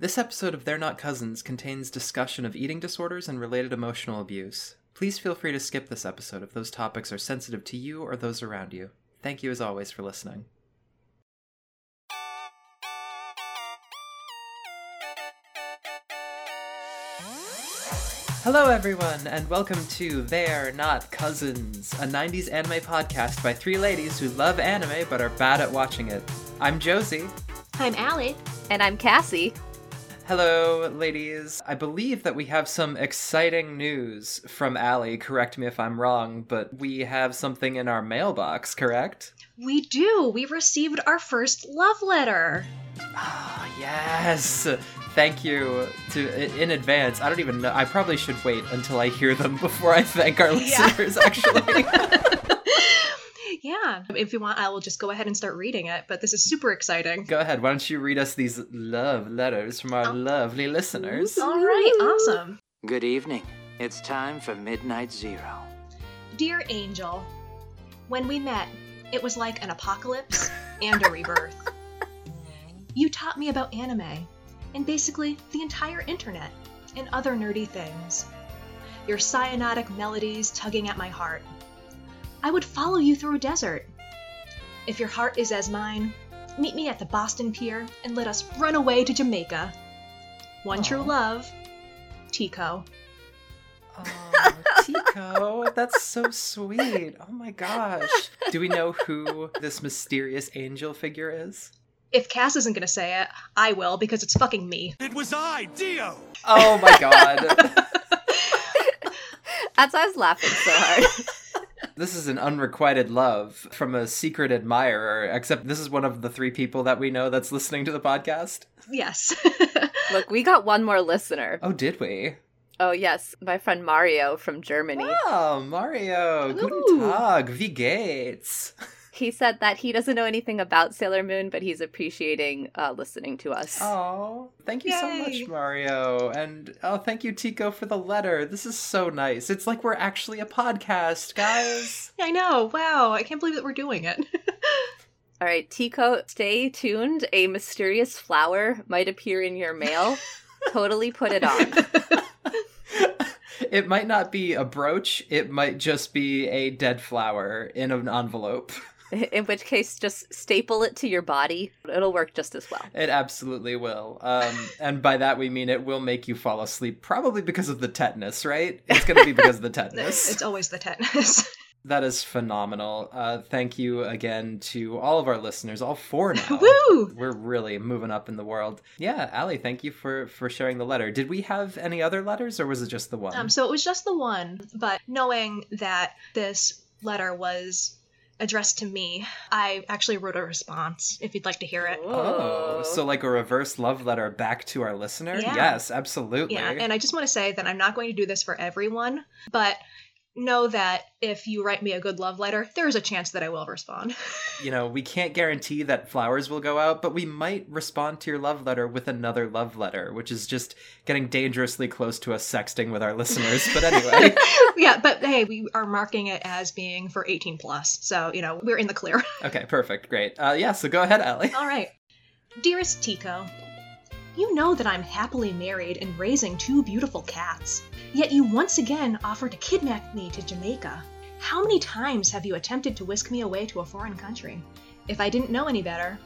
This episode of They're Not Cousins contains discussion of eating disorders and related emotional abuse. Please feel free to skip this episode if those topics are sensitive to you or those around you. Thank you as always for listening. Hello, everyone, and welcome to They're Not Cousins, a 90s anime podcast by three ladies who love anime but are bad at watching it. I'm Josie. I'm Allie. And I'm Cassie. Hello, ladies. I believe that we have some exciting news from Allie. Correct me if I'm wrong, but we have something in our mailbox, correct? We do. We received our first love letter. Ah, yes. Thank you to in advance. I don't even know. I probably should wait until I hear them before I thank our Yeah. listeners. Actually, yeah. If you want, I will just go ahead and start reading it, but this is super exciting. go ahead. Why don't you read us these love letters from our Oh. lovely listeners? All right, awesome. Good evening. It's time for Midnight Zero. Dear Angel, when we met, it was like an apocalypse and a rebirth. You taught me about anime, and basically the entire internet, and other nerdy things. Your cyanotic melodies tugging at my heart. I would follow you through a desert. If your heart is as mine, meet me at the Boston Pier and let us run away to Jamaica. One true love, Tico. Oh, Tico, that's so sweet. Oh my gosh. Do we know who this mysterious angel figure is? If Cass isn't gonna say it, I will because it's fucking me. It was I, Dio! Oh my god. That's why I was laughing so hard. This is an unrequited love from a secret admirer, except this is one of the three people that we know that's listening to the podcast. Yes. Look, we got one more listener. Oh, did we? Oh, yes, my friend Mario from Germany. Oh, Mario. Guten Tag. Wie geht's? He said that he doesn't know anything about Sailor Moon, but he's appreciating uh, listening to us. Oh, thank you so much, Mario. And oh, thank you, Tico, for the letter. This is so nice. It's like we're actually a podcast, guys. I know. Wow. I can't believe that we're doing it. All right, Tico, stay tuned. A mysterious flower might appear in your mail. totally put it on. it might not be a brooch, it might just be a dead flower in an envelope. In which case, just staple it to your body. It'll work just as well. It absolutely will. Um, and by that we mean it will make you fall asleep, probably because of the tetanus, right? It's going to be because of the tetanus. it's always the tetanus. That is phenomenal. Uh, thank you again to all of our listeners, all four now. Woo! We're really moving up in the world. Yeah, Allie, thank you for for sharing the letter. Did we have any other letters, or was it just the one? Um, so it was just the one, but knowing that this letter was addressed to me, I actually wrote a response. If you'd like to hear it. oh, so like a reverse love letter back to our listener? Yeah. Yes, absolutely. Yeah, and I just want to say that I'm not going to do this for everyone, but know that if you write me a good love letter, there is a chance that I will respond. you know, we can't guarantee that flowers will go out, but we might respond to your love letter with another love letter, which is just getting dangerously close to us sexting with our listeners. But anyway, yeah, but hey, we are marking it as being for 18 plus, so you know we're in the clear. okay, perfect, great. Uh, yeah, so go ahead, Allie. All right. Dearest Tico, you know that I'm happily married and raising two beautiful cats. Yet you once again offered to kidnap me to Jamaica. How many times have you attempted to whisk me away to a foreign country? If I didn't know any better,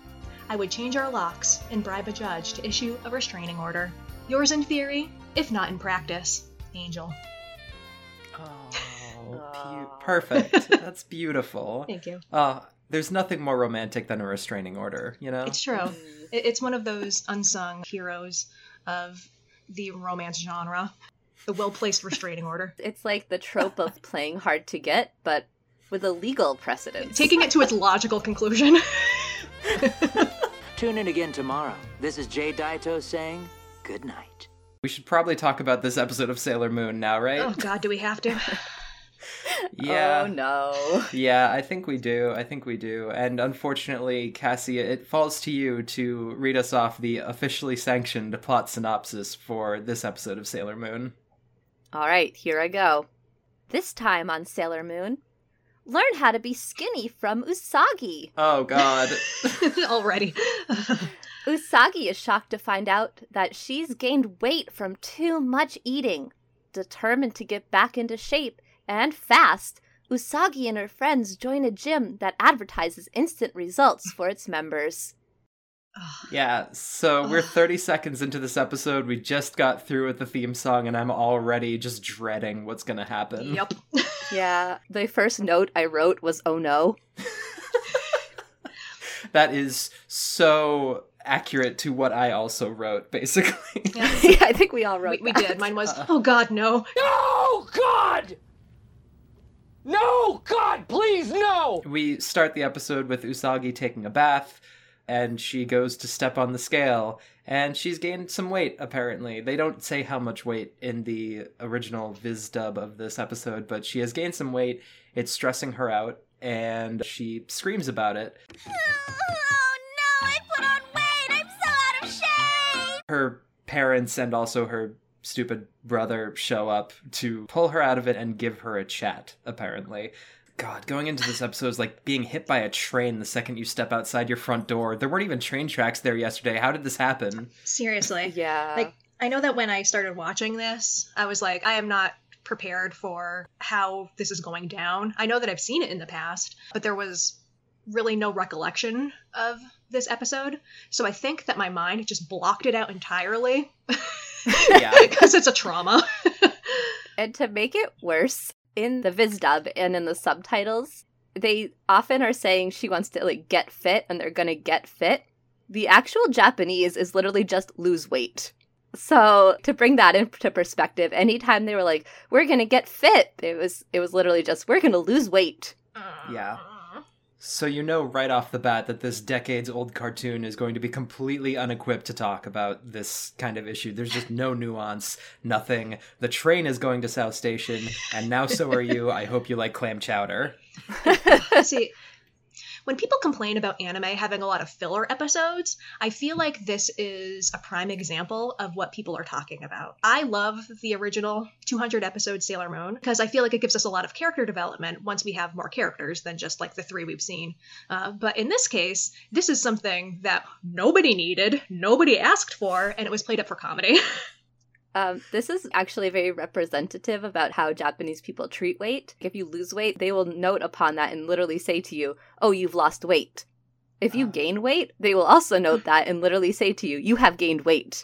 I would change our locks and bribe a judge to issue a restraining order. Yours in theory, if not in practice, Angel. Oh, Aw. perfect. That's beautiful. Thank you. Uh, there's nothing more romantic than a restraining order, you know? It's true. Mm. It's one of those unsung heroes of the romance genre. The well placed restraining order. It's like the trope of playing hard to get, but with a legal precedent. Taking it to its logical conclusion. Tune in again tomorrow. This is Jay Daito saying good night. We should probably talk about this episode of Sailor Moon now, right? oh god, do we have to? yeah. Oh no. Yeah, I think we do. I think we do. And unfortunately, Cassie, it falls to you to read us off the officially sanctioned plot synopsis for this episode of Sailor Moon. All right, here I go. This time on Sailor Moon, learn how to be skinny from Usagi. Oh god. Already. Usagi is shocked to find out that she's gained weight from too much eating. Determined to get back into shape and fast, Usagi and her friends join a gym that advertises instant results for its members. Yeah, so we're 30 seconds into this episode. We just got through with the theme song, and I'm already just dreading what's gonna happen. Yep. Yeah, the first note I wrote was, oh no. That is so accurate to what I also wrote, basically. Yeah. yeah, I think we all wrote we that. did. Mine was, uh. oh god, no. No, God! No, God, please, no! we start the episode with Usagi taking a bath, and she goes to step on the scale, and she's gained some weight, apparently. They don't say how much weight in the original Viz dub of this episode, but she has gained some weight. It's stressing her out, and she screams about it. Oh no, I put on weight! I'm so out of shape! her parents and also her stupid brother show up to pull her out of it and give her a chat, apparently. God, going into this episode is like being hit by a train the second you step outside your front door. There weren't even train tracks there yesterday. How did this happen? Seriously. Yeah. Like, I know that when I started watching this, I was like, I am not prepared for how this is going down. I know that I've seen it in the past, but there was really no recollection of this episode. So I think that my mind just blocked it out entirely Yeah. because it's a trauma. And to make it worse, in the Viz dub and in the subtitles, they often are saying she wants to like get fit and they're gonna get fit. The actual Japanese is literally just lose weight. So to bring that into perspective, anytime they were like, "We're gonna get fit," it was it was literally just, "We're gonna lose weight." Uh, yeah. So you know right off the bat that this decades old cartoon is going to be completely unequipped to talk about this kind of issue. There's just no nuance, nothing. The train is going to South Station, and now so are you. I hope you like clam chowder. See, when people complain about anime having a lot of filler episodes, I feel like this is a prime example of what people are talking about. I love the original 200 episode Sailor Moon because I feel like it gives us a lot of character development once we have more characters than just like the three we've seen. Uh, but in this case, this is something that nobody needed, nobody asked for, and it was played up for comedy. Um, this is actually very representative about how Japanese people treat weight. If you lose weight, they will note upon that and literally say to you, "Oh, you've lost weight." If you Ah. gain weight, they will also note that and literally say to you, "You have gained weight."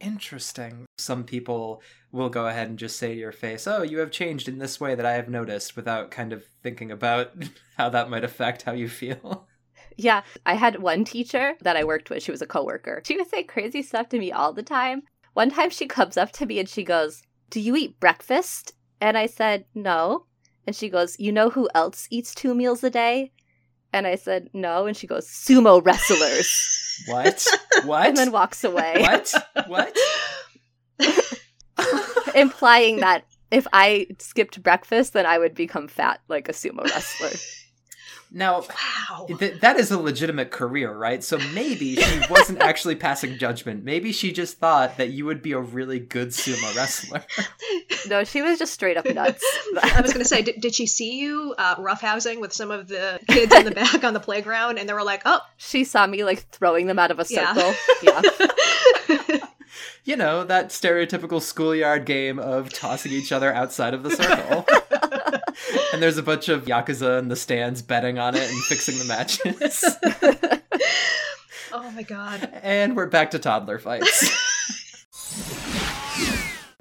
Interesting. Some people will go ahead and just say to your face, Oh, you have changed in this way that I have noticed, without kind of thinking about how that might affect how you feel. Yeah, I had one teacher that I worked with. She was a coworker. She would say crazy stuff to me all the time. One time she comes up to me and she goes, "Do you eat breakfast?" And I said, "No." And she goes, "You know who else eats two meals a day?" And I said, "No." And she goes, "Sumo wrestlers." What? What? and then walks away, What? What? implying that if I skipped breakfast, then I would become fat like a sumo wrestler. Now, wow. th- that is a legitimate career, right? So maybe she wasn't actually passing judgment. Maybe she just thought that you would be a really good sumo wrestler. no, she was just straight up nuts. I was going to say, did, did she see you uh, roughhousing with some of the kids in the back on the playground? And they were like, oh, she saw me like throwing them out of a Yeah. circle. Yeah. you know, that stereotypical schoolyard game of tossing each other outside of the circle. and there's a bunch of Yakuza in the stands betting on it and fixing the matches. oh my god. and we're back to toddler fights.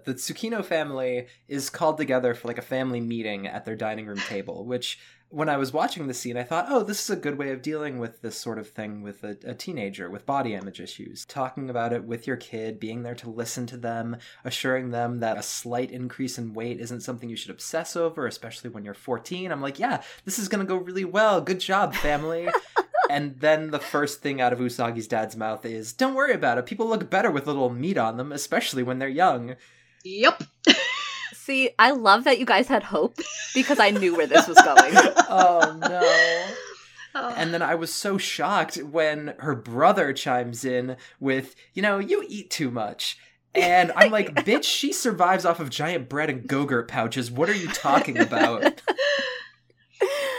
the Tsukino family is called together for like a family meeting at their dining room table, which when I was watching the scene, I thought, oh, this is a good way of dealing with this sort of thing with a, a teenager with body image issues. Talking about it with your kid, being there to listen to them, assuring them that a slight increase in weight isn't something you should obsess over, especially when you're 14. I'm like, yeah, this is going to go really well. Good job, family. and then the first thing out of Usagi's dad's mouth is, don't worry about it. People look better with a little meat on them, especially when they're young. Yep. See, I love that you guys had hope because I knew where this was going. oh no. Oh. And then I was so shocked when her brother chimes in with, you know, you eat too much. And I'm like, bitch, she survives off of giant bread and Go-Gurt pouches. What are you talking about?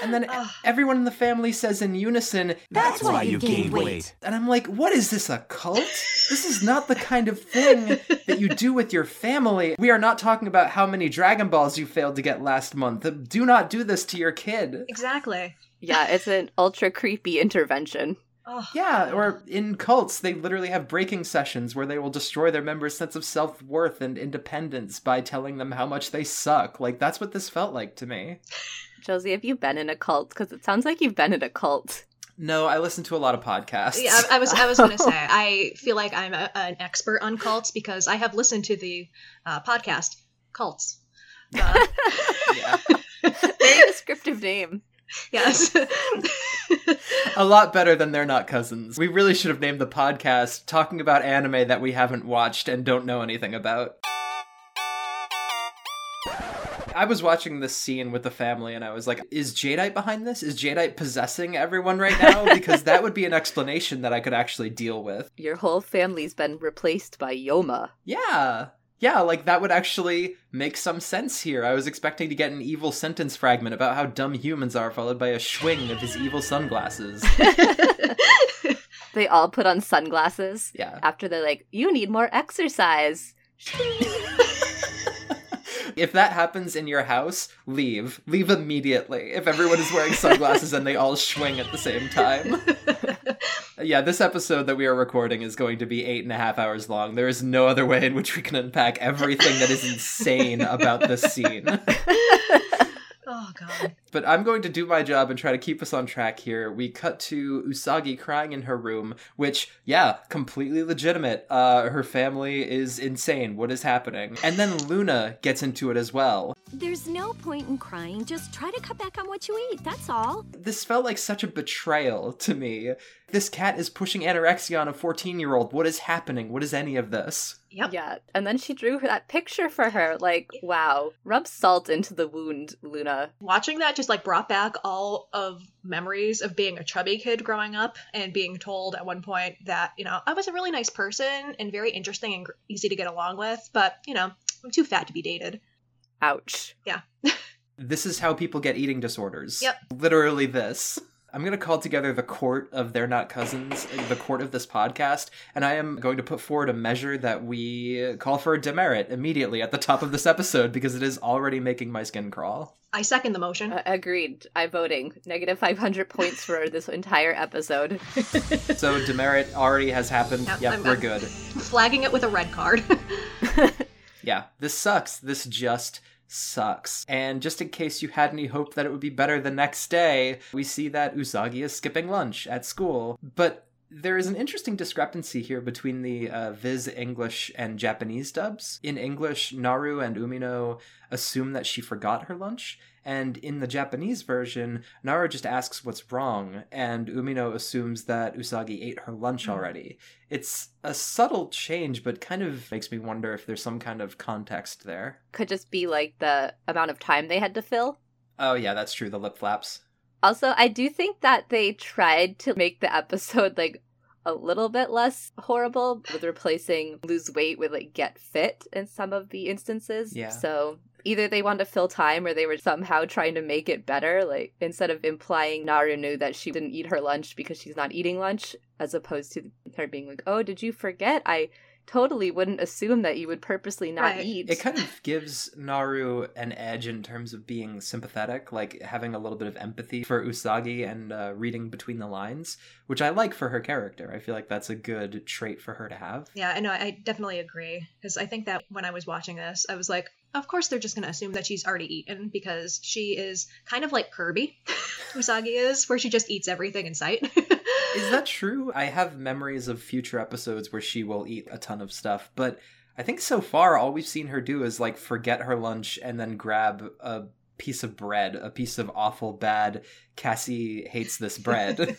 And then Ugh. everyone in the family says in unison, That's why you gained weight. and I'm like, what is this, a cult? This is not the kind of thing that you do with your family. We are not talking about how many Dragon Balls you failed to get last month. Do not do this to your kid. Exactly. Yeah, it's an ultra creepy intervention. Oh, Yeah, or in cults, they literally have breaking sessions where they will destroy their members' sense of self worth and independence by telling them how much they suck. Like, that's what this felt like to me. Josie, have you been in a cult? Because it sounds like you've been in a cult. No, I listen to a lot of podcasts. Yeah, I, I was I was going to say I feel like I'm a, an expert on cults because I have listened to the uh, podcast cults. Uh, yeah. Very descriptive name. yes. A lot better than They're Not Cousins. We really should have named the podcast talking about anime that we haven't watched and don't know anything about. I was watching this scene with the family and I was like, is Jadeite behind this? Is Jadeite possessing everyone right now? Because that would be an explanation that I could actually deal with. Your whole family's been replaced by Yoma. Yeah. Yeah, like that would actually make some sense here. I was expecting to get an evil sentence fragment about how dumb humans are, followed by a swing of his evil sunglasses. They all put on sunglasses Yeah. after they're like, you need more exercise. If that happens in your house, leave. Leave immediately. If everyone is wearing sunglasses and they all swing at the same time. Yeah, this episode that we are recording is going to be eight and a half hours long. There is no other way in which we can unpack everything that is insane about this scene. oh god. But I'm going to do my job and try to keep us on track here. We cut to Usagi crying in her room, which, yeah, completely legitimate. Uh, her family is insane. What is happening? And then Luna gets into it as well. There's no point in crying. Just try to cut back on what you eat. That's all. This felt like such a betrayal to me. This cat is pushing anorexia on a 14 year old. What is happening? What is any of this? Yep. Yeah, and then she drew that picture for her. Like, wow. Rub salt into the wound, Luna. Watching that just like brought back all of memories of being a chubby kid growing up and being told at one point that, you know, I was a really nice person and very interesting and easy to get along with, but, you know, I'm too fat to be dated. Ouch. Yeah. this is how people get eating disorders. Yep. Literally this. I'm going to call together the court of They're Not Cousins, the court of this podcast, and I am going to put forward a measure that we call for a demerit immediately at the top of this episode because it is already making my skin crawl. I second the motion. Uh, agreed. I'm voting. Negative 500 points for this entire episode. So demerit already has happened. Yep, Yep, I'm- we're I'm- good. Flagging it with a red card. Yeah, this sucks. This just sucks. And just in case you had any hope that it would be better the next day, we see that Usagi is skipping lunch at school. But there is an interesting discrepancy here between the uh, Viz English and Japanese dubs. In English, Naru and Umino assume that she forgot her lunch. And in the Japanese version, Naru just asks what's wrong, and Umino assumes that Usagi ate her lunch hmm. already. It's a subtle change, but kind of makes me wonder if there's some kind of context there. Could just be like the amount of time they had to fill. Oh, yeah, that's true. The lip flaps. Also, I do think that they tried to make the episode like a little bit less horrible with replacing lose weight with like get fit in some of the instances. Yeah. So either they wanted to fill time or they were somehow trying to make it better. Like instead of implying Naru knew that she didn't eat her lunch because she's not eating lunch, as opposed to her being like, Oh, did you forget? I totally wouldn't assume that you would purposely not Right. eat. It kind of gives Naru an edge in terms of being sympathetic, like having a little bit of empathy for Usagi and uh, reading between the lines, which I like for her character. I feel like that's a good trait for her to have. Yeah, I know. I definitely agree because I think that when I was watching this, I was like, of course they're just going to assume that she's already eaten because she is kind of like Kirby, Usagi is, where she just eats everything in sight. Is that true? I have memories of future episodes where she will eat a ton of stuff, but I think so far all we've seen her do is like forget her lunch and then grab a piece of bread, a piece of awful bad Cassie hates this bread.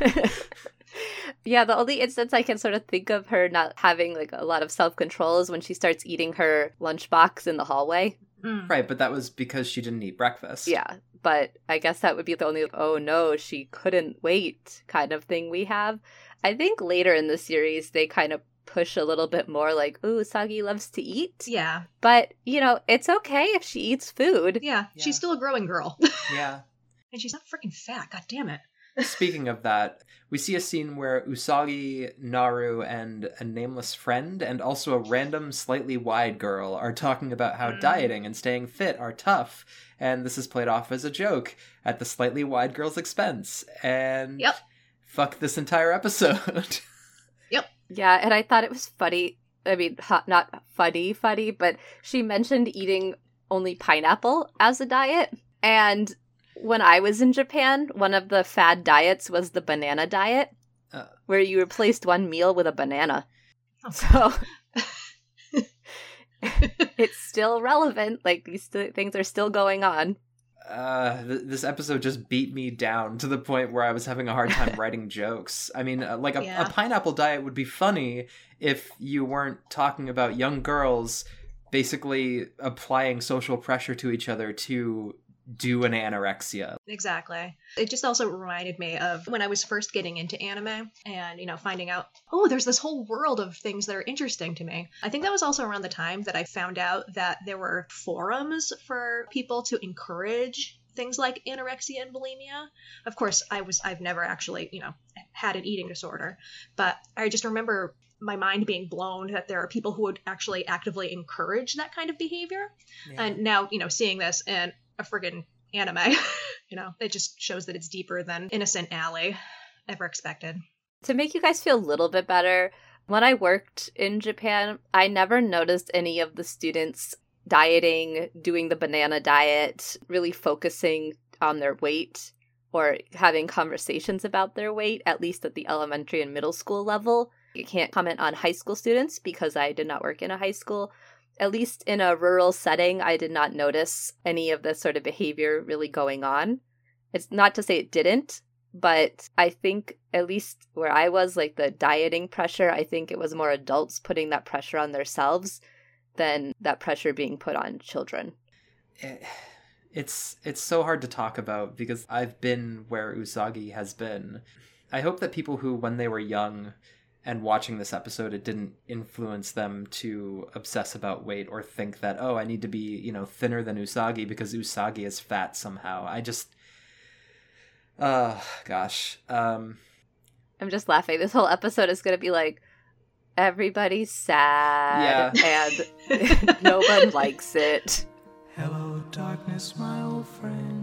yeah, the only instance I can sort of think of her not having like a lot of self control is when she starts eating her lunchbox in the hallway. Mm. right, but that was because she didn't eat breakfast. Yeah, but I guess that would be the only oh no, she couldn't wait kind of thing we have. I think later in the series they kind of push a little bit more like, ooh, Sagi loves to eat. Yeah, But, you know, it's okay if she eats food. yeah, Yeah. she's still a growing girl. Yeah. And she's not freaking fat. God damn it. Speaking of that, we see a scene where Usagi, Naru, and a nameless friend, and also a random, slightly wide girl, are talking about how Mm. dieting and staying fit are tough, and this is played off as a joke at the slightly wide girl's expense. And Yep. fuck this entire episode. Yep. Yeah, and I thought it was funny. I mean, ha- not funny, funny, but she mentioned eating only pineapple as a diet. And when I was in Japan, one of the fad diets was the banana diet, Uh. where you replaced one meal with a banana. Oh. So it's still relevant. Like these st- things are still going on. uh, th- this episode just beat me down to the point where I was having a hard time writing jokes. I mean, uh, like a, Yeah. a pineapple diet would be funny if you weren't talking about young girls basically applying social pressure to each other to do an anorexia. Exactly. It just also reminded me of when I was first getting into anime and, you know, finding out, oh, there's this whole world of things that are interesting to me. I think that was also around the time that I found out that there were forums for people to encourage things like anorexia and bulimia. Of course, I was I've never actually, you know, had an eating disorder, but I just remember my mind being blown that there are people who would actually actively encourage that kind of behavior. And now, you know, seeing this in a friggin' anime, you know, it just shows that it's deeper than Innocent Allie ever expected. To make you guys feel a little bit better, when I worked in Japan, I never noticed any of the students dieting, doing the banana diet, really focusing on their weight or having conversations about their weight, at least at the elementary and middle school level. I can't comment on high school students because I did not work in a high school. At least in a rural setting, I did not notice any of this sort of behavior really going on. It's not to say it didn't, but I think at least where I was, like the dieting pressure, I think it was more adults putting that pressure on themselves than that pressure being put on children. it- it's it's so hard to talk about because I've been where Usagi has been. I hope that people who when they were young and watching this episode it didn't influence them to obsess about weight or think that oh I need to be, you know, thinner than Usagi because Usagi is fat somehow. I just uh gosh. Um I'm just laughing. This whole episode is going to be like, everybody's sad and no one likes it. Hello, darkness, my old friend.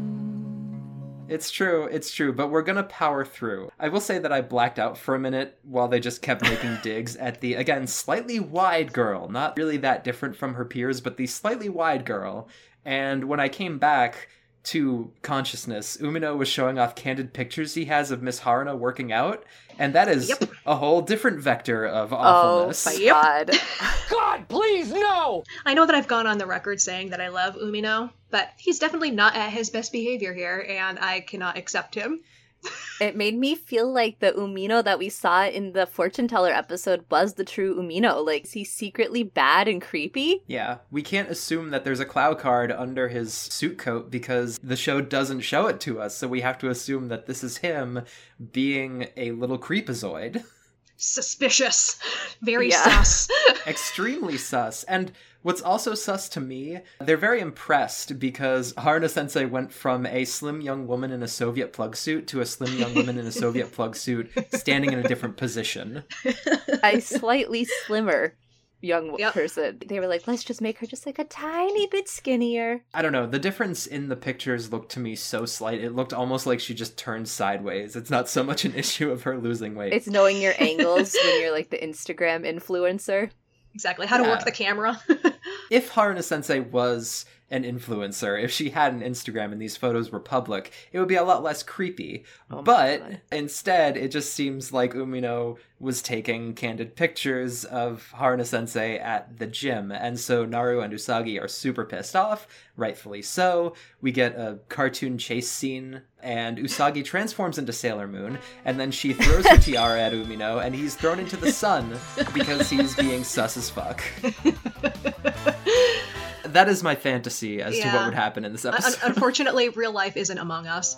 It's true, it's true, but we're gonna power through. I will say that I blacked out for a minute while they just kept making digs at the, again, slightly wide girl. Not really that different from her peers, but the slightly wide girl. And when I came back to consciousness, Umino was showing off candid pictures he has of Miss Haruna working out, and that is Yep. a whole different vector of Oh awfulness. my Yep. god. God, please, no! I know that I've gone on the record saying that I love Umino, but he's definitely not at his best behavior here, and I cannot accept him. It made me feel like the Umino that we saw in the fortune teller episode was the true Umino. Like, is he secretly bad and creepy? Yeah, we can't assume that there's a cloud card under his suit coat because the show doesn't show it to us, so we have to assume that this is him being a little creepazoid. Suspicious. Very Yeah. sus. Extremely sus. And what's also sus to me, they're very impressed because Haruna Sensei went from a slim young woman in a Soviet plug suit to a slim young woman in a Soviet plug suit standing in a different position. a slightly slimmer young Yep. person. They were like, let's just make her just like a tiny bit skinnier. I don't know. The difference in the pictures looked to me so slight. It looked almost like she just turned sideways. It's not so much an issue of her losing weight. It's knowing your angles when you're like the Instagram influencer. exactly. How to Yeah. work the camera. if Haruna Sensei was an influencer, if she had an Instagram and these photos were public, it would be a lot less creepy. Oh but God. instead, it just seems like Umino was taking candid pictures of Haruna Sensei at the gym, and so Naru and Usagi are super pissed off, rightfully so. We get a cartoon chase scene, and Usagi transforms into Sailor Moon, and then she throws her tiara at Umino, and he's thrown into the sun because he's being sus as fuck. That is my fantasy as to what would happen in this Un- episode. unfortunately, real life isn't among us.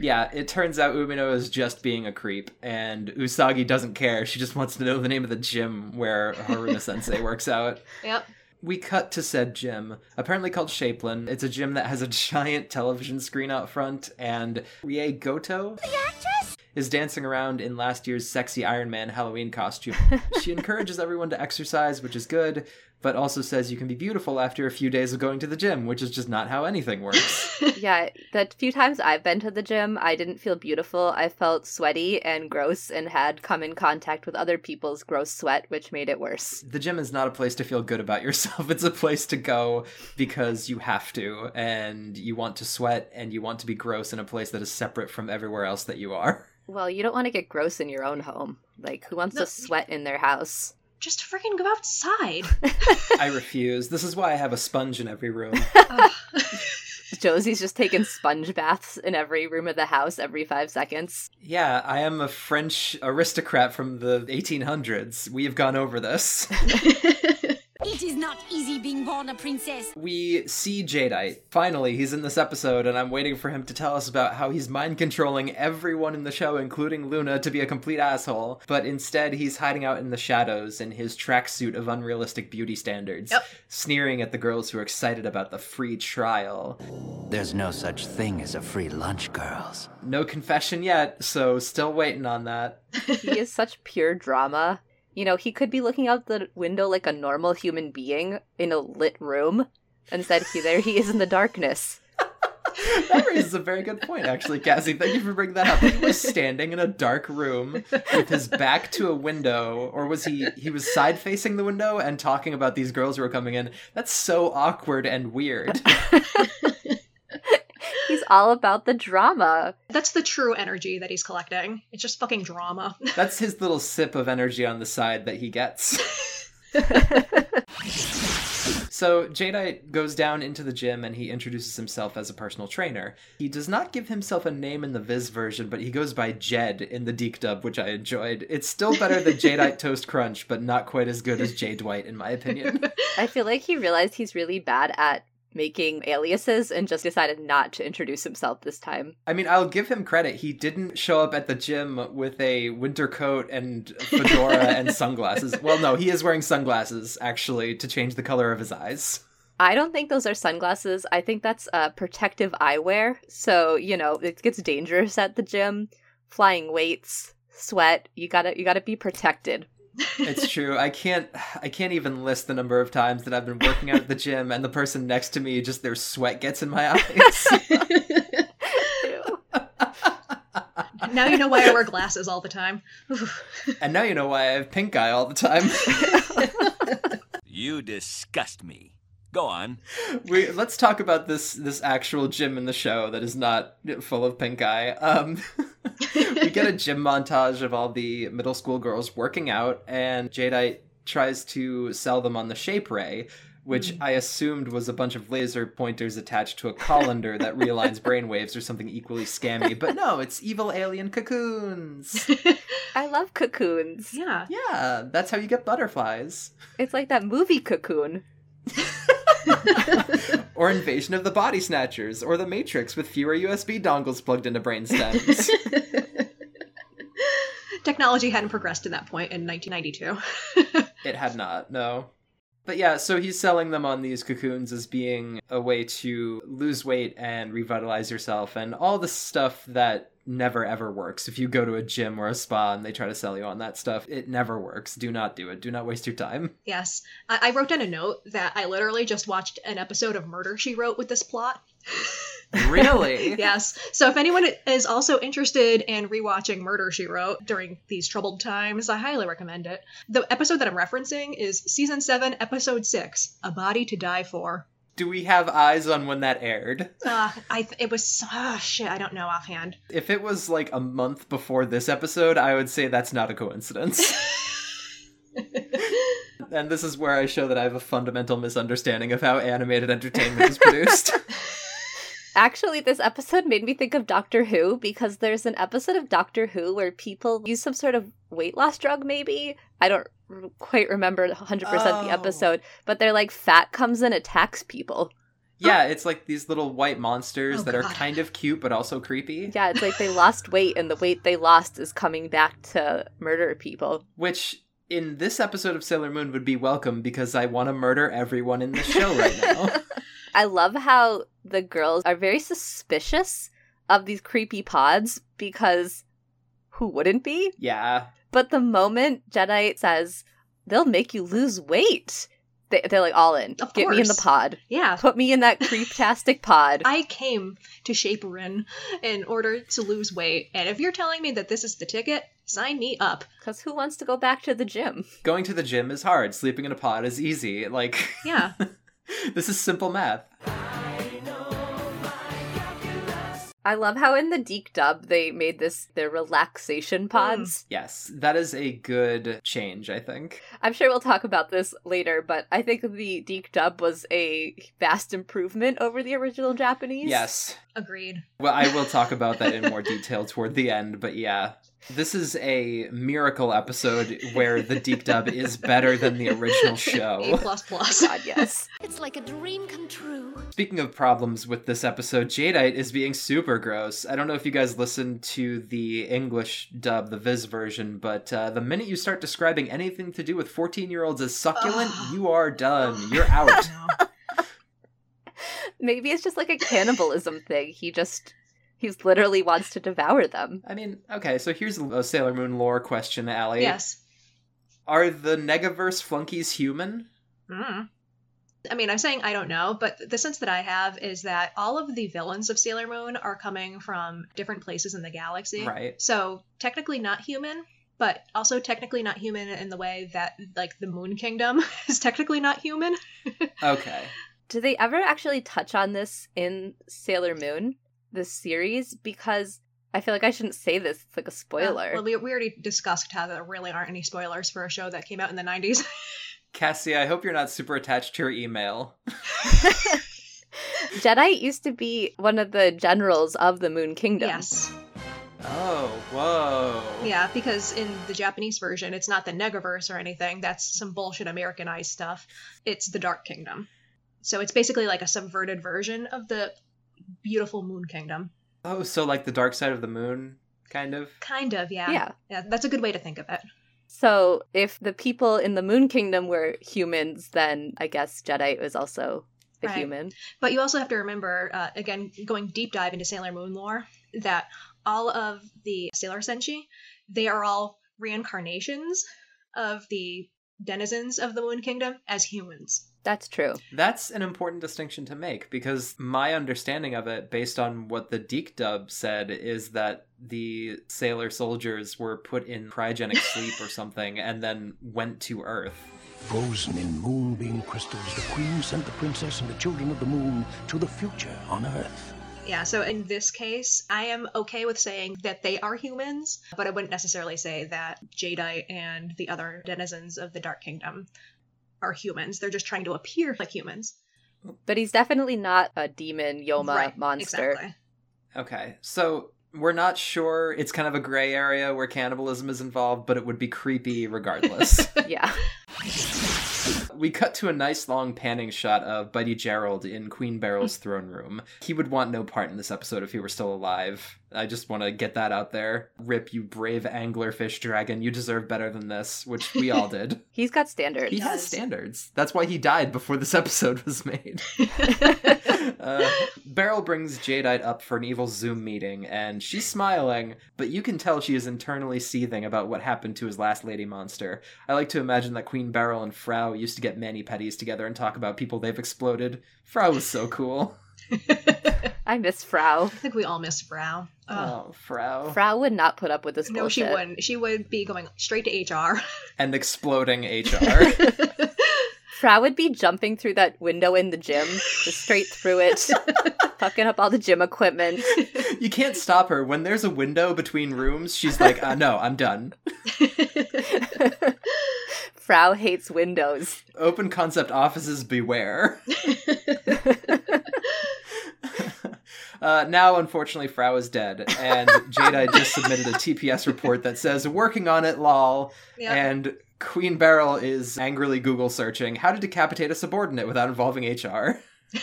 Yeah, it turns out Umino is just being a creep, and Usagi doesn't care. She just wants to know the name of the gym where Haruna Sensei works out. Yep. We cut to said gym, apparently called Shapelin. It's a gym that has a giant television screen out front, and Rie Goto The actress? Is dancing around in last year's sexy Iron Man Halloween costume. she encourages everyone to exercise, which is good, but also says you can be beautiful after a few days of going to the gym, which is just not how anything works. yeah, the few times I've been to the gym, I didn't feel beautiful. I felt sweaty and gross and had come in contact with other people's gross sweat, which made it worse. the gym is not a place to feel good about yourself. It's a place to go because you have to, and you want to sweat, and you want to be gross in a place that is separate from everywhere else that you are. Well, you don't want to get gross in your own home. Like, who wants No. to sweat in their house? Just freaking go outside. I refuse. This is why I have a sponge in every room. Josie's just taking sponge baths in every room of the house every five seconds. Yeah, I am a French aristocrat from the 1800s. We have gone over this. It is not easy being born a princess. We see Jadeite. Finally, he's in this episode, and I'm waiting for him to tell us about how he's mind controlling everyone in the show, including Luna, to be a complete asshole. But instead, he's hiding out in the shadows in his tracksuit of unrealistic beauty standards, Yep. sneering at the girls who are excited about the free trial. There's no such thing as a free lunch, girls. No confession yet, so still waiting on that. He is such pure drama. You know, he could be looking out the window like a normal human being in a lit room. Instead, he, there he is in the darkness. That raises a very good point, actually, Cassie. Thank you for bringing that up. He was standing in a dark room with his back to a window, or was he? He was side facing the window and talking about these girls who were coming in. That's so awkward and weird. He's all about the drama. That's the true energy that he's collecting. It's just fucking drama. That's his little sip of energy on the side that he gets. So Jadeite goes down into the gym and he introduces himself as a personal trainer. He does not give himself a name in the Viz version, but he goes by Jed in the DiC dub, which I enjoyed. It's still better than Jadeite Toast Crunch, but not quite as good as Jay Dwight, in my opinion. I feel like he realized he's really bad at making aliases and just decided not to introduce himself this time. I mean, I'll give him credit. He didn't show up at the gym with a winter coat and fedora and sunglasses. Well, no, he is wearing sunglasses, actually, to change the color of his eyes. I don't think those are sunglasses. I think that's uh, protective eyewear. So, you know, it gets dangerous at the gym. Flying weights, sweat, you gotta you gotta be protected. It's true. I can't I can't even list the number of times that I've been working out at the gym and the person next to me just their sweat gets in my eyes. Now you know why I wear glasses all the time. and now you know why I have pink eye all the time. You disgust me. Go on. we let's talk about this this actual gym in the show that is not full of pink eye. Um we get a gym montage of all the middle school girls working out and Jadeite tries to sell them on the shape ray which I assumed was a bunch of laser pointers attached to a colander that realigns brainwaves or something equally scammy. But no, it's evil alien cocoons. I love cocoons. yeah. Yeah, that's how you get butterflies. It's like that movie cocoon. or Invasion of the Body Snatchers, or The Matrix with fewer USB dongles plugged into brain stems. Technology hadn't progressed to that point in 1992. it had not, no. But yeah, so he's selling them on these cocoons as being a way to lose weight and revitalize yourself and all the stuff that never ever works. If you go to a gym or a spa and they try to sell you on that stuff, it never works. Do not do it. Do not waste your time. yes. I-, I wrote down a note that I literally just watched an episode of Murder She Wrote with this plot. Really? yes. So if anyone is also interested in rewatching Murder She Wrote during these troubled times, I highly recommend it. The episode that I'm referencing is season 7, episode 6, A Body to Die For. Do we have eyes on when that aired? Uh, I th- it was ah shit, I don't know offhand. If it was like a month before this episode, I would say that's not a coincidence. and this is where I show that I have a fundamental misunderstanding of how animated entertainment is produced. Actually, this episode made me think of Doctor Who because there's an episode of Doctor Who where people use some sort of weight loss drug, maybe. I don't r- quite remember 100% Oh. the episode, but they're like fat comes and attacks people. yeah, it's like these little white monsters Oh, that are kind of cute but also creepy. Yeah, it's like they lost weight and the weight they lost is coming back to murder people. Which in this episode of Sailor Moon would be welcome because I want to murder everyone in the show right now. I love how the girls are very suspicious of these creepy pods because who wouldn't be? yeah. But the moment Jedi says they'll make you lose weight, they, they're like all in. Of Get me in the pod. Yeah. Put me in that creeptastic pod. I came to Shapelin in order to lose weight, and if you're telling me that this is the ticket, sign me up. Because who wants to go back to the gym? Going to the gym is hard. Sleeping in a pod is easy. Like, Yeah. this is simple math. I love how in the DiC dub they made this their relaxation hmm. pods. Yes, that is a good change, I think. I'm sure we'll talk about this later, but I think the DiC dub was a vast improvement over the original Japanese. Yes. Agreed. Well, I will talk about that in more detail toward the end, but yeah. This is a miracle episode where the DiC dub is better than the original A show. plus plus. God, yes. It's like a dream come true. Speaking of problems with this episode, Jadeite is being super gross. I don't know if you guys listened to the English dub, the Viz version, but uh, the minute you start describing anything to do with 14 year olds as succulent, Ugh. you are done. You're out. Maybe it's just like a cannibalism thing. He just he's literally wants to devour them. I mean, okay, so here's a Sailor Moon lore question, Allie. Yes. Are the Negaverse flunkies human? Mm. I mean, I'm saying I don't know, but the sense that I have is that all of the villains of Sailor Moon are coming from different places in the galaxy. Right. So technically not human, but also technically not human in the way that like the Moon Kingdom is technically not human. Okay. Do they ever actually touch on this in Sailor Moon, this series? Because I feel like I shouldn't say this. It's like a spoiler. Uh, well, we, we already discussed how there really aren't any spoilers for a show that came out in the 90s. Cassie, I hope you're not super attached to your email. Jedi used to be one of the generals of the Moon Kingdom. yes. Oh, whoa. Yeah, because in the Japanese version, it's not the Negaverse or anything. That's some bullshit Americanized stuff. It's the Dark Kingdom. So it's basically like a subverted version of the beautiful Moon Kingdom. Oh, so like the dark side of the moon, kind of? Kind of, yeah. Yeah. Yeah, that's a good way to think of it. So if the people in the Moon Kingdom were humans, then I guess Jedi was also a Right. human. But you also have to remember, uh, again, going deep dive into Sailor Moon lore, that all of the Sailor Senshi, they are all reincarnations of the denizens of the Moon Kingdom as humans. That's true. That's an important distinction to make because my understanding of it, based on what the DiC dub said, is that the sailor soldiers were put in cryogenic sleep or something and then went to Earth. Frozen in moonbeam crystals, the queen sent the princess and the children of the moon to the future on Earth. Yeah, so in this case, I am okay with saying that they are humans, but I wouldn't necessarily say that Jadeite and the other denizens of the Dark Kingdom are humans. They're just trying to appear like humans. But he's definitely not a demon Yoma Right, monster. Exactly. Okay, so we're not sure. It's kind of a gray area where cannibalism is involved, but it would be creepy regardless. Yeah. we cut to a nice long panning shot of Buddy Gerald in Queen Beryl's mm. throne room. He would want no part in this episode if he were still alive. I just want to get that out there. Rip, you brave anglerfish dragon. You deserve better than this, which we all did. He's got standards. He has standards. That's why he died before this episode was made. uh, Beryl brings Jadeite up for an evil Zoom meeting, and she's smiling, but you can tell she is internally seething about what happened to his last lady monster. I like to imagine that Queen Beryl and Frau used to get mani petties together and talk about people they've exploded. Frau was so cool. I miss Frau. I think we all miss Frau. Ugh. Oh, Frau. Frau would not put up with this no, bullshit. she wouldn't. She would be going straight to HR. And exploding HR. Frau would be jumping through that window in the gym, just straight through it, fucking up all the gym equipment. you can't stop her. When there's a window between rooms, she's like, uh, no, I'm done. Frau hates windows. Open concept offices beware. Uh, now, unfortunately, Frau is dead, and Jada just submitted a TPS report that says "working on it, lol." Yeah. And Queen Beryl is angrily Google searching how to decapitate a subordinate without involving HR.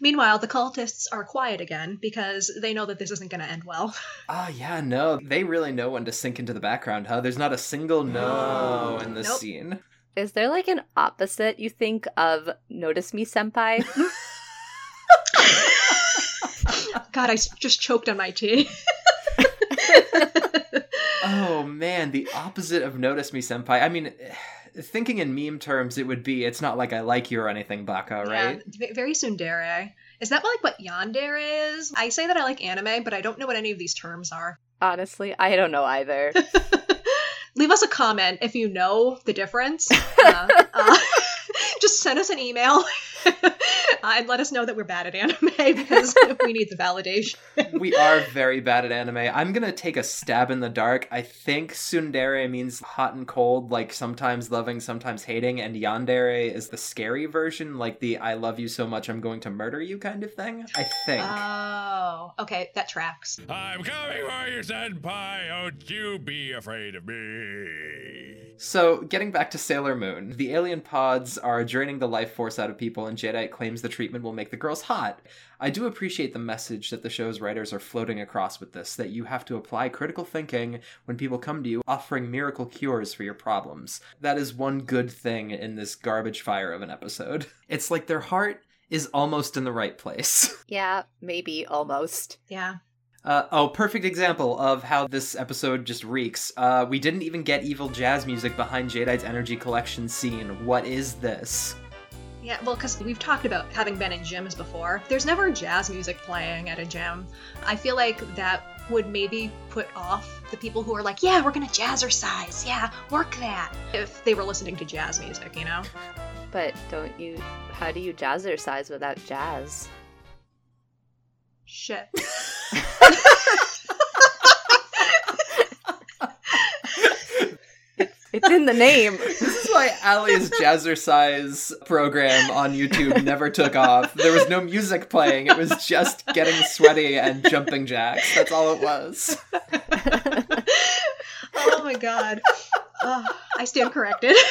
Meanwhile, the cultists are quiet again because they know that this isn't going to end well. Ah, yeah, no. They really know when to sink into the background, huh? There's not a single no in this Nope. scene. Is there like an opposite you think of Notice Me Senpai? God, I just choked on my tea. Oh man, the opposite of notice me senpai. I mean, thinking in meme terms, it would be it's not like I like you or anything, Baka, right? Yeah, v- very tsundere. Is that like what yandere is? I say that I like anime, but I don't know what any of these terms are. Honestly, I don't know either. Leave us a comment if you know the difference. Uh, uh, just send us an email uh, and let us know that we're bad at anime because we need the validation. we are very bad at anime. I'm gonna take a stab in the dark. I think tsundere means hot and cold, like sometimes loving, sometimes hating, and yandere is the scary version, like the I love you so much I'm going to murder you kind of thing. I think. Oh, okay, that tracks. I'm coming for you, Senpai. Don't you be afraid of me. So, getting back to Sailor Moon, the alien pods are draining the life force out of people, and Jadeite claims the treatment will make the girls hot. I do appreciate the message that the show's writers are floating across with this that you have to apply critical thinking when people come to you offering miracle cures for your problems. That is one good thing in this garbage fire of an episode. It's like their heart is almost in the right place. yeah, maybe almost. Yeah. Uh, oh, perfect example of how this episode just reeks. Uh, we didn't even get evil jazz music behind Jadeite's energy collection scene. What is this? Yeah, well, because we've talked about having been in gyms before. There's never jazz music playing at a gym. I feel like that would maybe put off the people who are like, yeah, we're gonna jazzercise. Yeah, work that. If they were listening to jazz music, you know? But don't you. How do you jazzercise without jazz? Shit. It's in the name. This is why Allie's Jazzercise program on YouTube never took off. There was no music playing, it was just getting sweaty and jumping jacks. That's all it was. oh my god. Ugh, I stand corrected.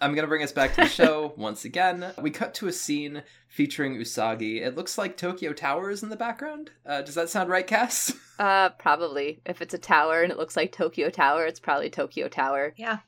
I'm gonna bring us back to the show once again. We cut to a scene featuring Usagi. It looks like Tokyo Tower is in the background. Uh, does that sound right, Cass? Uh, probably. If it's a tower and it looks like Tokyo Tower, it's probably Tokyo Tower. yeah.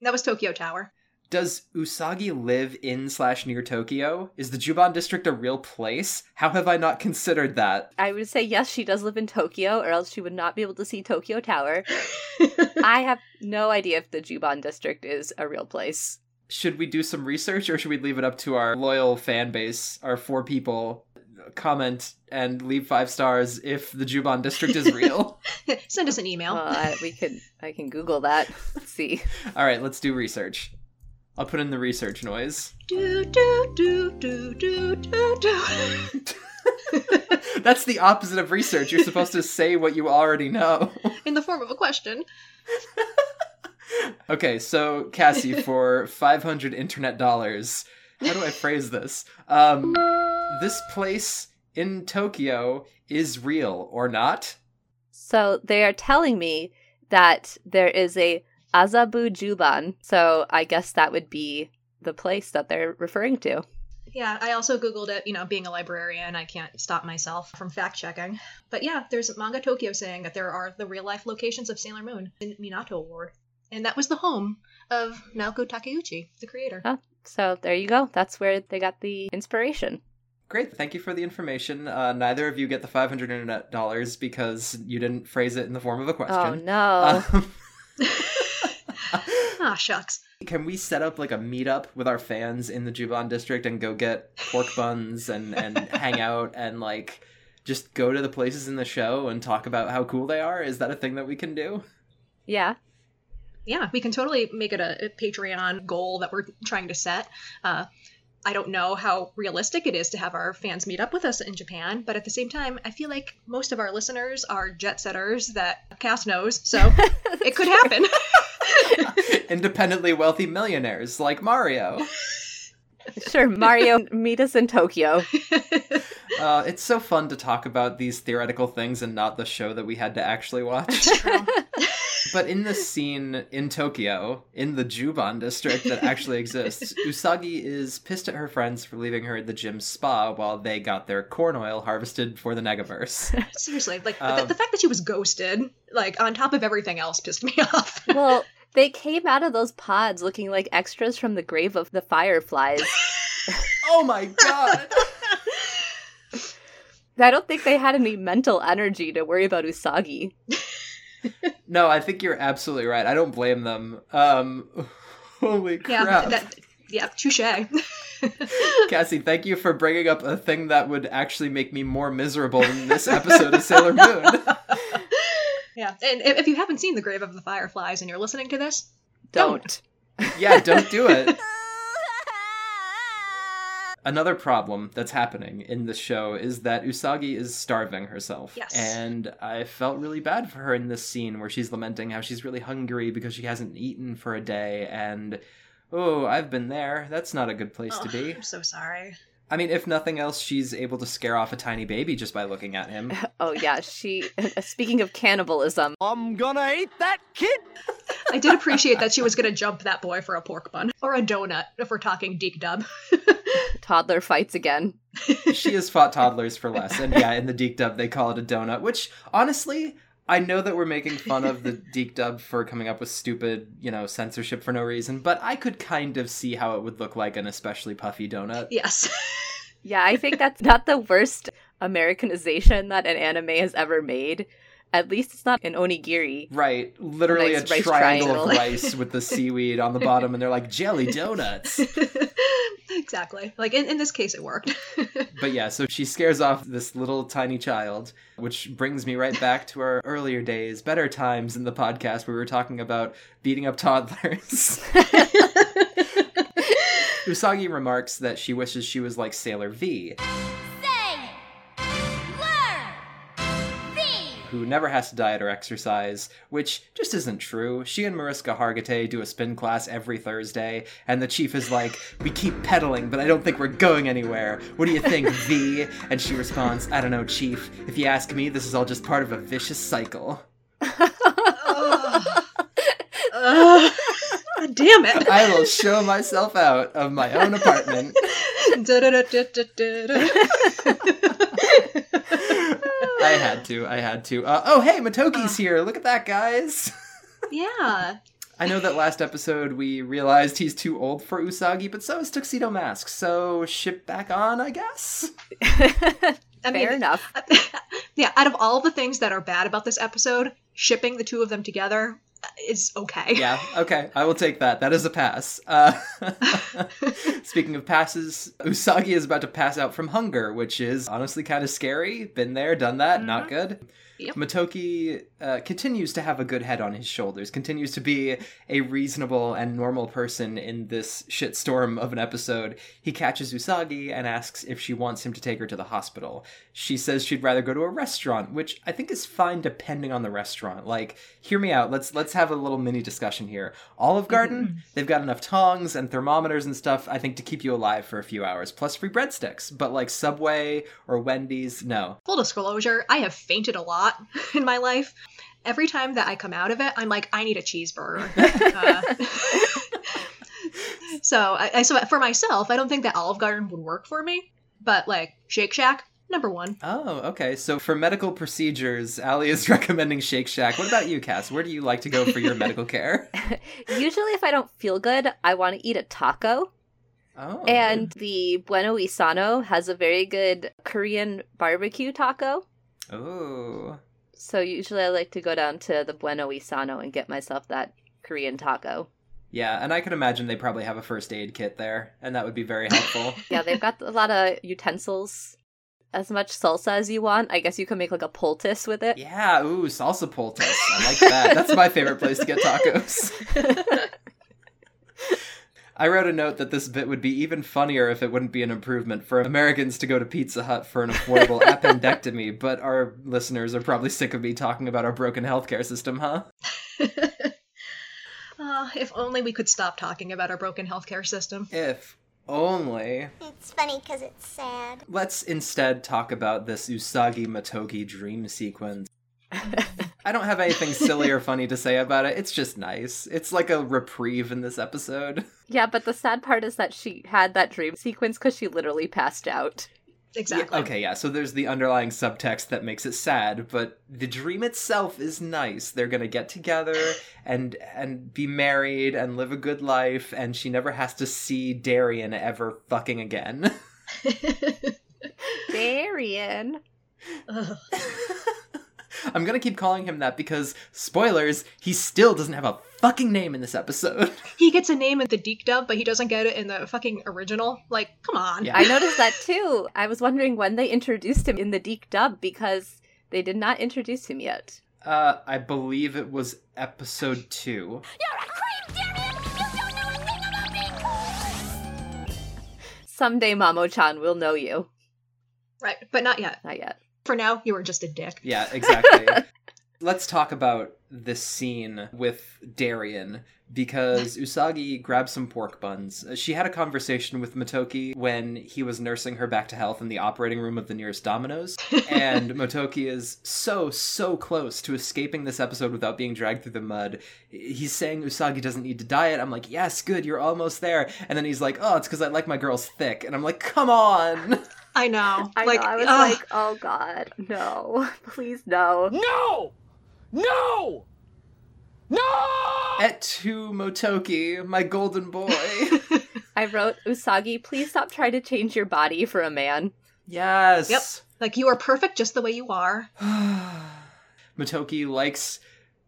That was Tokyo Tower. Does Usagi live in slash near Tokyo? Is the Juban district a real place? How have I not considered that? I would say yes, she does live in Tokyo, or else she would not be able to see Tokyo Tower. I have no idea if the Juban district is a real place. Should we do some research or should we leave it up to our loyal fan base, our four people? Comment and leave five stars if the Juban district is real. Send us an email. Well, I, we could. I can Google that. Let's see. All right, let's do research. I'll put in the research noise. do do do do do do do. That's the opposite of research. You're supposed to say what you already know. In the form of a question. Okay, so Cassie, for 500 internet dollars, how do I phrase this? Um, this place in Tokyo is real or not? So they are telling me that there is a Azabu Juban. So I guess that would be the place that they're referring to. Yeah, I also Googled it. You know, being a librarian, I can't stop myself from fact checking. But yeah, there's Manga Tokyo saying that there are the real life locations of Sailor Moon in Minato Ward. And that was the home of Naoko Takeuchi, the creator. Oh, so there you go. That's where they got the inspiration. Great, thank you for the information. Uh, neither of you get the 500 internet dollars because you didn't phrase it in the form of a question. Oh no. Um, Ah, shucks. can we set up like a meetup with our fans in the Juban district and go get pork buns and, and hang out and like just go to the places in the show and talk about how cool they are? Is that a thing that we can do? yeah. Yeah, we can totally make it a, a Patreon goal that we're trying to set. Uh, I don't know how realistic it is to have our fans meet up with us in Japan, but at the same time, I feel like most of our listeners are jet setters that Cass knows, so it could happen. Independently wealthy millionaires like Mario. Sure, Mario, meet us in Tokyo. Uh, it's so fun to talk about these theoretical things and not the show that we had to actually watch. But in this scene in Tokyo, in the Juban district that actually exists, Usagi is pissed at her friends for leaving her at the gym spa while they got their corn oil harvested for the Negaverse. Seriously, like Um, the, the fact that she was ghosted, like on top of everything else, pissed me off. well, they came out of those pods looking like extras from the grave of the fireflies. oh my god! I don't think they had any mental energy to worry about Usagi. No, I think you're absolutely right. I don't blame them. Um, holy yeah, crap. that, yeah, touche. Cassie, thank you for bringing up a thing that would actually make me more miserable than this episode of Sailor Moon. yeah, and if if you haven't seen The Grave of the Fireflies and you're listening to this, Don't. Yeah, don't do it. Another problem that's happening in the show is that Usagi is starving herself. Yes. And I felt really bad for her in this scene where she's lamenting how she's really hungry because she hasn't eaten for a day and oh, I've been there. That's not a good place to Oh, be. I'm so sorry. I mean, if nothing else, she's able to scare off a tiny baby just by looking at him. Oh yeah, she. Speaking of cannibalism, I'm gonna eat that kid. I did appreciate that she was going to jump that boy for a pork bun or a donut if we're talking DiC Dub. toddler fights again. she has fought toddlers for less. And yeah, in the DiC Dub, they call it a donut, which honestly, I know that we're making fun of the DiC Dub for coming up with stupid, you know, censorship for no reason, but I could kind of see how it would look like an especially puffy donut. Yes. Yeah, I think that's not the worst Americanization that an anime has ever made. At least it's not an onigiri. Right, literally Nice a rice triangle of rice with the seaweed on the bottom, and they're like jelly donuts. exactly. Like in, in this case, it worked. But yeah, so she scares off this little tiny child, which brings me right back to our earlier days, better times in the podcast where we were talking about beating up toddlers. Usagi remarks that she wishes she was like Sailor V, who never has to diet or exercise, which just isn't true. She and Mariska Hargitay do a spin class every Thursday, and the chief is like, We keep pedaling, but I don't think we're going anywhere. What do you think, V? And she responds, I don't know, chief. If you ask me, this is all just part of a vicious cycle. God damn it. I will show myself out of my own apartment. I had to, I had to. Uh, oh, hey, Motoki's here. Look at that, guys. yeah. I know that last episode we realized he's too old for Usagi, but so is Tuxedo Mask. So ship back on, I guess. I Fair mean, enough. yeah, out of all the things that are bad about this episode, shipping the two of them together is okay. Yeah, okay, I will take that. That is a pass. Uh, speaking of passes, Usagi is about to pass out from hunger, which is honestly kind of scary. Been there, done that, not good. Yep. Motoki uh, continues to have a good head on his shoulders, continues to be a reasonable and normal person in this shitstorm of an episode. He catches Usagi and asks if she wants him to take her to the hospital. She says she'd rather go to a restaurant, which I think is fine depending on the restaurant. Like, hear me out. Let's let's have a little mini discussion here. Olive Garden, they've got enough tongs and thermometers and stuff, I think, to keep you alive for a few hours, plus free breadsticks. But like Subway or Wendy's, no. Full disclosure, I have fainted a lot in my life. Every time that I come out of it, I'm like, I need a cheeseburger. Uh, so, I, I, so for myself, I don't think that Olive Garden would work for me. But like Shake Shack, number one. Oh, okay. So for medical procedures, Allie is recommending Shake Shack. What about you, Cass? Where do you like to go for your medical care? Usually, if I don't feel good, I want to eat a taco. Oh. And the Bueno Isano has a very good Korean barbecue taco. Oh. So usually I like to go down to the Bueno Isano and get myself that Korean taco. Yeah, and I can imagine they probably have a first aid kit there, and that would be very helpful. Yeah, they've got a lot of utensils. As much salsa as you want. I guess you can make like a poultice with it. yeah, ooh, salsa poultice. I like that. That's my favorite place to get tacos. I wrote a note that this bit would be even funnier if it wouldn't be an improvement for Americans to go to Pizza Hut for an affordable appendectomy, but our listeners are probably sick of me talking about our broken healthcare system, huh? Uh, if only we could stop talking about our broken healthcare system. If only. It's funny because it's sad. Let's instead talk about this Usagi Motoki dream sequence. I don't have anything silly or funny to say about it. It's just nice. It's like a reprieve in this episode. Yeah, but the sad part is that she had that dream sequence because she literally passed out. Exactly. Okay, yeah, so there's the underlying subtext that makes it sad, but the dream itself is nice. They're going to get together and and be married and live a good life and she never has to see Darien ever fucking again. Darien. Ugh. I'm going to keep calling him that because spoilers, he still doesn't have a fucking name in this episode. He gets a name in the DiC dub, but he doesn't get it in the fucking original. Like, come on. Yeah. I noticed that too. I was wondering when they introduced him in the DiC dub because they did not introduce him yet. Uh I believe it was episode 2. You're a creep, Darien! You don't know a thing about being cool! Someday Mamo-chan will know you. Right, but not yet. Not yet. For now, you were just a dick. Yeah, exactly. Let's talk about this scene with Darien because Usagi grabs some pork buns. She had a conversation with Motoki when he was nursing her back to health in the operating room of the nearest Domino's. and Motoki is so, so close to escaping this episode without being dragged through the mud. He's saying Usagi doesn't need to diet. I'm like, yes, good, you're almost there. And then he's like, oh, it's because I like my girls thick. And I'm like, come on. I know. I like, know. I was ugh. like, oh god, no, please no. No! No! No! Et tu, Motoki, my golden boy. I wrote Usagi, please stop trying to change your body for a man. yes. Yep. like, you are perfect just the way you are. Motoki likes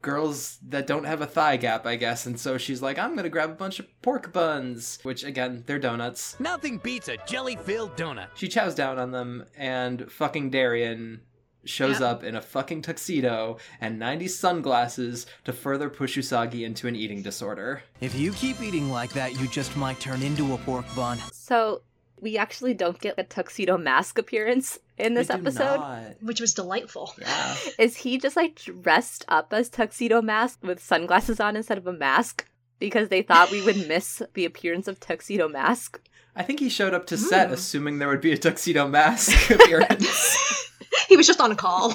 girls that don't have a thigh gap, I guess, and so she's like, I'm gonna grab a bunch of pork buns, which again, they're donuts. Nothing beats a jelly-filled donut. She chows down on them, and fucking Darien shows Yep. up in a fucking tuxedo and 90s sunglasses to further push Usagi into an eating disorder. If you keep eating like that, you just might turn into a pork bun. So we actually don't get a tuxedo mask appearance in this We do episode. not. Which was delightful. Yeah. Is he just like dressed up as tuxedo mask with sunglasses on instead of a mask? Because they thought we would miss the appearance of tuxedo mask. I think he showed up to set Hmm. assuming there would be a tuxedo mask appearance. he was just on a call.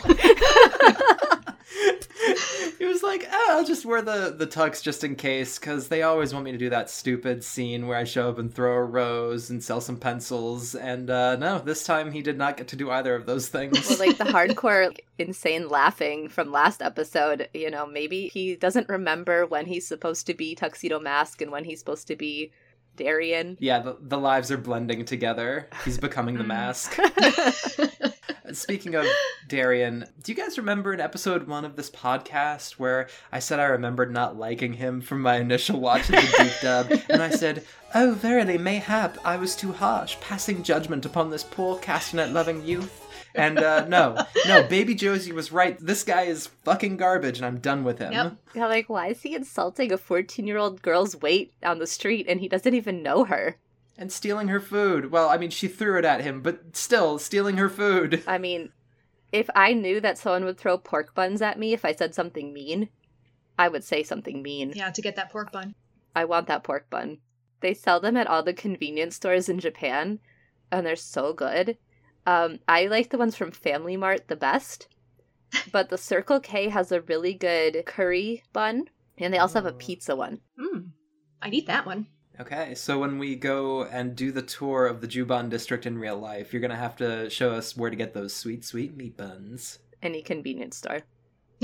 he was like, oh, I'll just wear the, the tux just in case, because they always want me to do that stupid scene where I show up and throw a rose and sell some pencils. And uh, no, this time he did not get to do either of those things. Well, like the hardcore like, insane laughing from last episode, you know, maybe he doesn't remember when he's supposed to be tuxedo mask and when he's supposed to be Darien. yeah, the, the lives are blending together. He's becoming the mm. mask. Speaking of Darien, do you guys remember in episode one of this podcast where I said I remembered not liking him from my initial watch of the DiC dub? And I said, Oh, verily, mayhap I was too harsh, passing judgment upon this poor castanet loving youth. And uh, no, no, Baby Josie was right. This guy is fucking garbage, and I'm done with him. Yep. Yeah, like why is he insulting a 14 year old girl's weight on the street and he doesn't even know her? And stealing her food. Well, I mean, she threw it at him, but still, stealing her food. I mean, if I knew that someone would throw pork buns at me if I said something mean, I would say something mean. yeah, to get that pork bun. I want that pork bun. They sell them at all the convenience stores in Japan, and they're so good. Um, I like the ones from Family Mart the best, but the Circle K has a really good curry bun, and they also have a pizza one. Hmm. I'd eat that one. Okay, so when we go and do the tour of the Juban district in real life, you're gonna have to show us where to get those sweet, sweet meat buns. Any convenience store,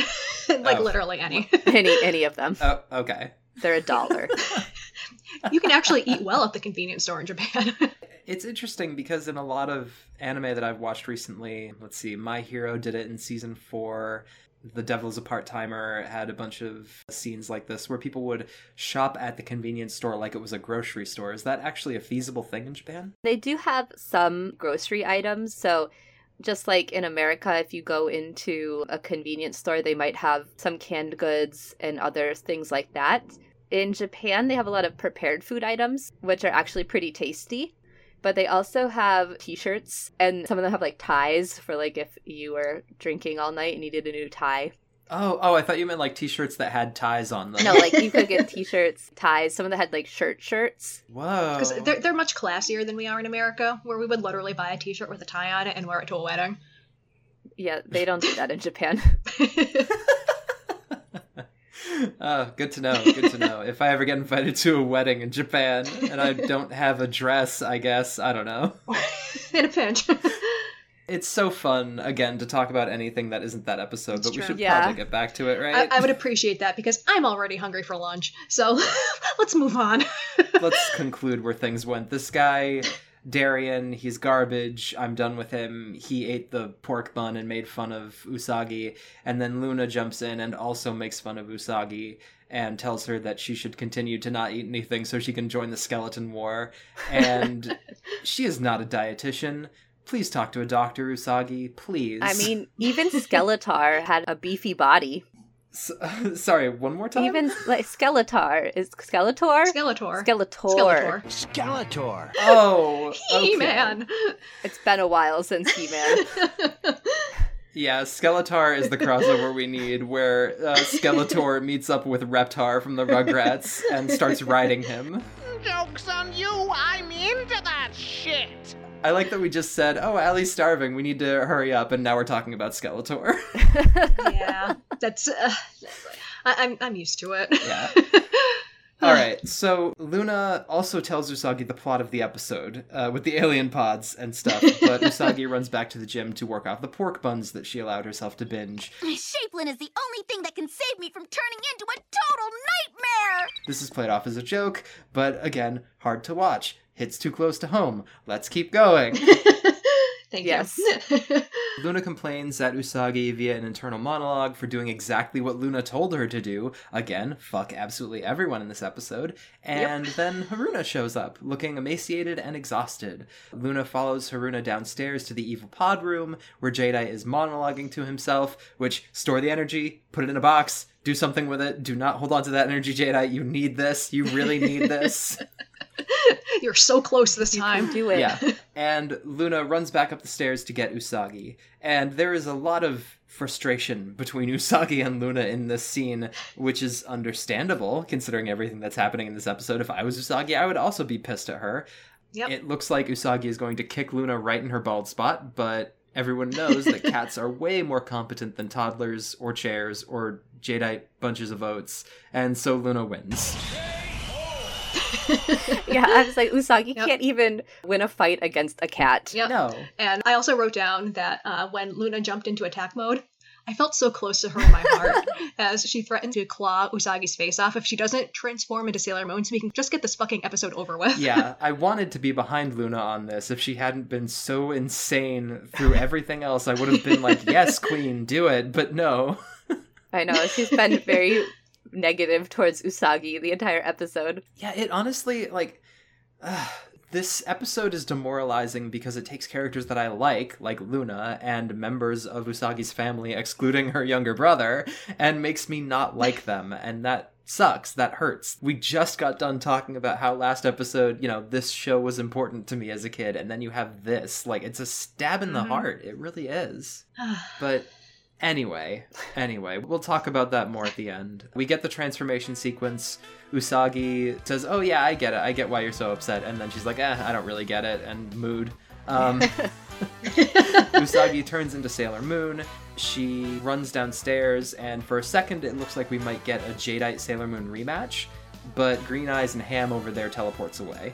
like Oh. literally any. any any of them. Oh, okay. They're a dollar. you can actually eat well at the convenience store in Japan. It's interesting because in a lot of anime that I've watched recently, let's see, My Hero did it in season four. The Devil's a Part Timer had a bunch of scenes like this where people would shop at the convenience store like it was a grocery store. Is that actually a feasible thing in Japan? They do have some grocery items. So, just like in America, if you go into a convenience store, they might have some canned goods and other things like that. In Japan, they have a lot of prepared food items, which are actually pretty tasty. But they also have t shirts, and some of them have like ties for like if you were drinking all night and needed a new tie. Oh, oh, I thought you meant like t-shirts that had ties on them. No, like you could get t shirts, ties. Some of them had like shirt shirts. Whoa. Because they're, they're much classier than we are in America, where we would literally buy a t shirt with a tie on it and wear it to a wedding. Yeah, they don't do that in Japan. Oh, good to know. Good to know. If I ever get invited to a wedding in Japan and I don't have a dress, I guess, I don't know. In a pinch. It's so fun, again, to talk about anything that isn't that episode, but we should Yeah. probably get back to it, I, right? I would appreciate that because I'm already hungry for lunch. So let's move on. Let's conclude where things went. This guy, Darien, he's garbage. I'm done with him. He ate the pork bun and made fun of Usagi. And then Luna jumps in and also makes fun of Usagi and tells her that she should continue to not eat anything so she can join the skeleton war. And she is not a dietitian. Please talk to a doctor, Usagi. Please. I mean, even Skeletor had a beefy body. S- sorry, one more time? Even like Skeletor is Skeletor. Skeletor. Skeletor. Skeletor. Skeletor. Oh, okay. He-Man. It's been a while since He-Man. Yeah, Skeletor is the crossover we need, where uh, Skeletor meets up with Reptar from the Rugrats and starts riding him. Joke's on you, I'm into that shit! I like that we just said, "Oh, Allie's starving. We need to hurry up," and now we're talking about Skeletor. yeah, that's. Uh, I, I'm I'm used to it. Yeah. All right, so Luna also tells Usagi the plot of the episode uh, with the alien pods and stuff, but Usagi runs back to the gym to work off the pork buns that she allowed herself to binge. Shapelin is the only thing that can save me from turning into a total nightmare! This is played off as a joke, but again, hard to watch. Hits too close to home. Let's keep going. Thank Yes. you. Luna complains at Usagi via an internal monologue for doing exactly what Luna told her to do. Again, fuck absolutely everyone in this episode. And then Haruna shows up, looking emaciated and exhausted. Luna follows Haruna downstairs to the evil pod room, where Jadeite is monologuing to himself, which store the energy, put it in a box, do something with it. Do not hold on to that energy, Jadeite. You need this. You really need this. You're so close this time. Do it. Yeah. And Luna runs back up the stairs to get Usagi. And there is a lot of frustration between Usagi and Luna in this scene, which is understandable considering everything that's happening in this episode. If I was Usagi, I would also be pissed at her. Yep. It looks like Usagi is going to kick Luna right in her bald spot, but everyone knows that cats are way more competent than toddlers or chairs or Jadeite bunches of oats, and so Luna wins. Yeah, I was like, Usagi Yep. can't even win a fight against a cat. Yep. No. And I also wrote down that uh, when Luna jumped into attack mode, I felt so close to her in my heart as she threatened to claw Usagi's face off if she doesn't transform into Sailor Moon so we can just get this fucking episode over with. yeah, I wanted to be behind Luna on this. If she hadn't been so insane through everything else, I would have been like, yes, Queen, do it. But no. I know she's been very negative towards Usagi the entire episode. Yeah, it honestly, like, uh, this episode is demoralizing because it takes characters that I like, like Luna, and members of Usagi's family, excluding her younger brother, and makes me not like them. And that sucks. That hurts. We just got done talking about how last episode, you know, this show was important to me as a kid, and then you have this. Like, it's a stab in the Mhm. heart. It really is. But anyway, anyway, we'll talk about that more at the end. We get the transformation sequence. Usagi says, "Oh yeah, I get it. I get why you're so upset." And then she's like, "Eh, I don't really get it." And mood. Um, Usagi turns into Sailor Moon. She runs downstairs, and for a second, it looks like we might get a Jadeite Sailor Moon rematch. But Green Eyes and Ham over there teleports away.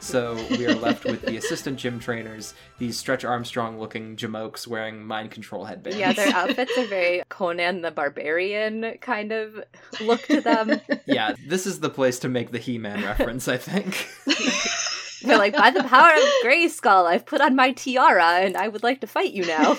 So we are left with the assistant gym trainers, these Stretch Armstrong looking jamokes wearing mind control headbands. Yeah, their outfits are very Conan the Barbarian kind of look to them. yeah, this is the place to make the He Man reference, I think. They're like, by the power of Grayskull, I've put on my tiara and I would like to fight you now.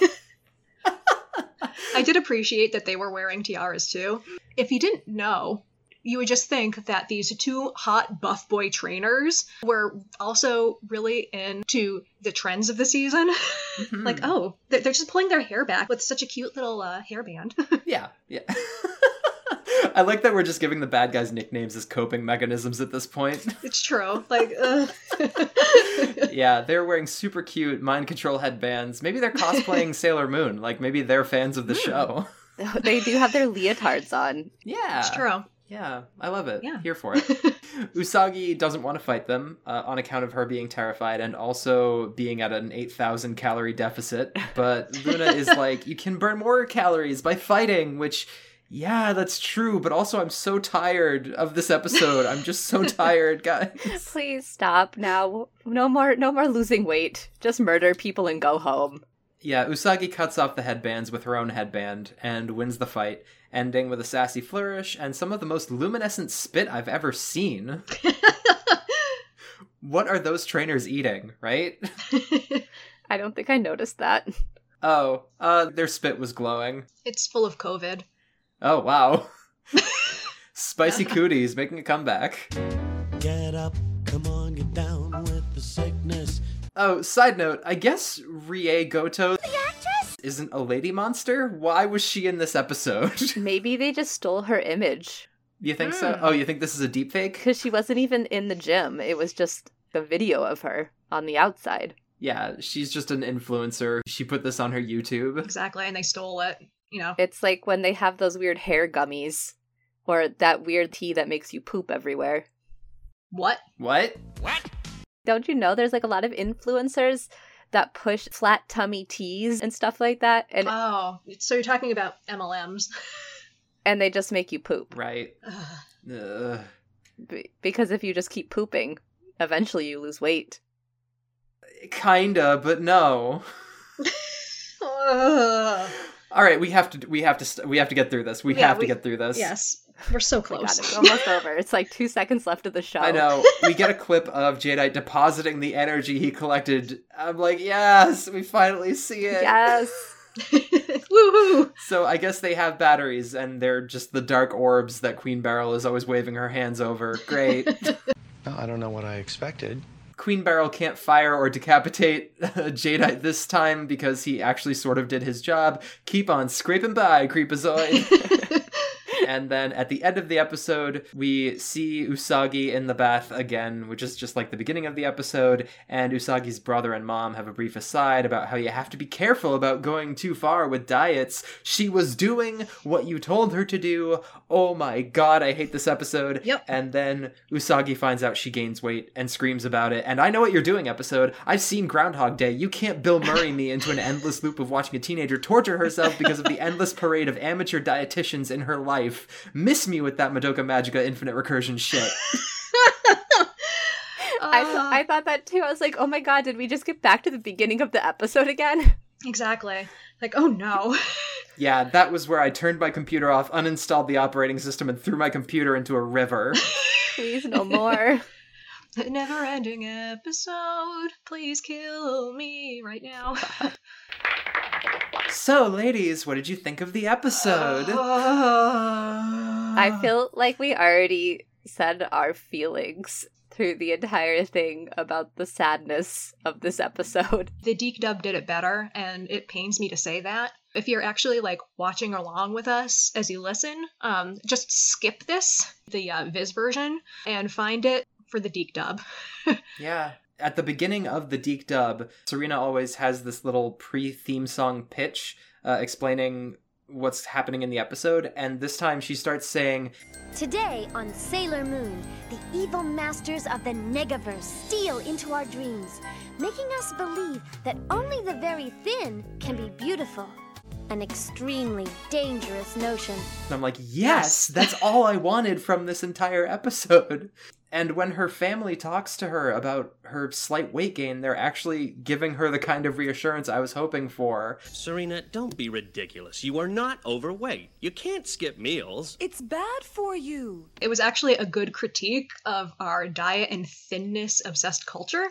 I did appreciate that they were wearing tiaras too. If you didn't know, you would just think that these two hot buff boy trainers were also really into the trends of the season. like, oh, they're they're just pulling their hair back with such a cute little uh, hairband. yeah, yeah. I like that we're just giving the bad guys nicknames as coping mechanisms at this point. it's true. Like, ugh. yeah, they're wearing super cute mind control headbands. Maybe they're cosplaying Sailor Moon. Like maybe they're fans of the show. they do have their leotards on. Yeah. it's true. Yeah, I love it. Yeah. Here for it. Usagi doesn't want to fight them uh, on account of her being terrified and also being at an 8,000 calorie deficit. But Luna is like, you can burn more calories by fighting, which, Yeah, that's true, but also I'm so tired of this episode. I'm just so tired, guys. Please stop now. No more no more losing weight. Just murder people and go home. Yeah, Usagi cuts off the headbands with her own headband and wins the fight, ending with a sassy flourish and some of the most luminescent spit I've ever seen. what are those trainers eating, right? I don't think I noticed that. Oh, uh, their spit was glowing. It's full of COVID. Oh, wow. Spicy cooties making a comeback. Get up, come on, get down with the sickness. Oh, side note, I guess Rie Goto isn't a lady monster. Why was she in this episode? Maybe they just stole her image. You think so? Hmm. Oh, you think this is a deep fake? Because she wasn't even in the gym. It was just the video of her on the outside. Yeah, she's just an influencer. She put this on her YouTube. Exactly, and they stole it. You know, It's like when they have those weird hair gummies or that weird tea that makes you poop everywhere. What? What? What? Don't you know there's like a lot of influencers that push flat tummy teas and stuff like that and Oh, so you're talking about MLMs? and they just make you poop. Right. Ugh. Because if you just keep pooping, eventually you lose weight. Kinda, but no. Ugh. All right, we have to we have to st- we have to get through this. We Yeah, have to get through this. yes, we're so Oh God, close. it's almost over. It's like two seconds left of the show. I know. We get a clip of Jadeite depositing the energy he collected. I'm like, yes, we finally see it. Yes. Woohoo! So I guess they have batteries, and they're just the dark orbs that Queen Beryl is always waving her hands over. Great. Well, I don't know what I expected. Queen Beryl can't fire or decapitate Jadeite this time because he actually sort of did his job. Keep on scraping by, Creepazoid. and then at the end of the episode, we see Usagi in the bath again, which is just like the beginning of the episode. And Usagi's brother and mom have a brief aside about how you have to be careful about going too far with diets. She was doing what you told her to do. Oh my god, I hate this episode. Yep. And then Usagi finds out she gains weight and screams about it. And I know what you're doing, episode. I've seen Groundhog Day. You can't Bill Murray me into an endless loop of watching a teenager torture herself because of the endless parade of amateur dietitians in her life. Miss me with that Madoka Magica infinite recursion shit. I, th- Uh, I thought that too. I was like, oh my god, did we just get back to the beginning of the episode again? exactly. Like, oh no. Yeah, that was where I turned my computer off, uninstalled the operating system, and threw my computer into a river. Please, no more. The never-ending episode. Please kill me right now. So, ladies, what did you think of the episode? I feel like we already said our feelings through the entire thing about the sadness of this episode. the DiC dub did it better, and it pains me to say that. If you're actually like watching along with us as you listen, um, just skip this, the uh, Viz version, and find it for the DiC dub. Yeah. At the beginning of the DiC dub, Serena always has this little pre theme song pitch uh, explaining what's happening in the episode, and this time she starts saying, Today on Sailor Moon, the evil masters of the Negaverse steal into our dreams, making us believe that only the very thin can be beautiful. An extremely dangerous notion. and I'm like, yes, that's all I wanted from this entire episode. And when her family talks to her about her slight weight gain, they're actually giving her the kind of reassurance I was hoping for. Serena, don't be ridiculous. You are not overweight. You can't skip meals. It's bad for you. It was actually a good critique of our diet and thinness obsessed culture,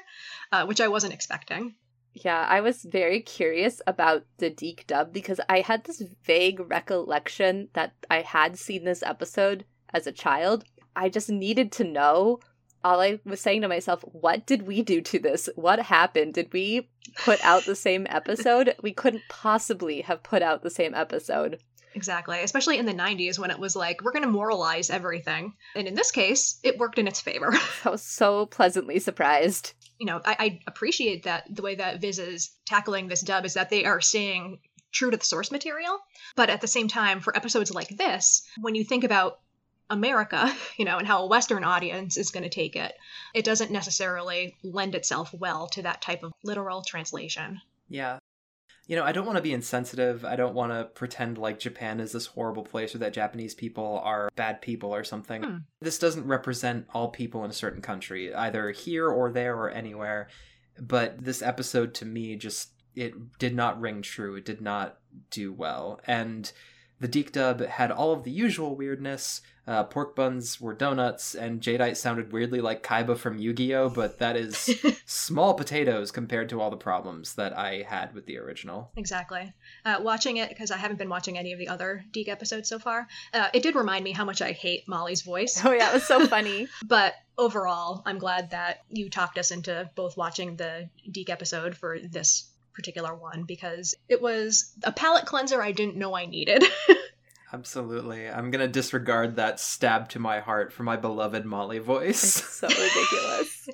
uh, which I wasn't expecting. Yeah, I was very curious about the DiC dub because I had this vague recollection that I had seen this episode as a child. I just needed to know. All I was saying to myself, what did we do to this? What happened? Did we put out the same episode? We couldn't possibly have put out the same episode. Exactly, especially in the 90s when it was like, we're going to moralize everything. And in this case, it worked in its favor. I was so pleasantly surprised. you know, I, I appreciate that the way that Viz is tackling this dub is that they are staying true to the source material. But at the same time, for episodes like this, when you think about America, you know, and how a Western audience is going to take it, it doesn't necessarily lend itself well to that type of literal translation. Yeah. you know, I don't want to be insensitive. I don't want to pretend like Japan is this horrible place or that Japanese people are bad people or something. Hmm. This doesn't represent all people in a certain country, either here or there or anywhere. But this episode to me just it did not ring true. It did not do well. And the DiC dub had all of the usual weirdness. Uh, pork buns were donuts, and Jadeite sounded weirdly like Kaiba from Yu Gi Oh!, but that is small potatoes compared to all the problems that I had with the original. Exactly. Uh, watching it, because I haven't been watching any of the other DiC episodes so far, uh, it did remind me how much I hate Molly's voice. Oh, yeah, it was so funny. but overall, I'm glad that you talked us into both watching the DiC episode for this particular one because it was a palate cleanser I didn't know I needed. Absolutely. I'm going to disregard that stab to my heart for my beloved Molly voice. so ridiculous.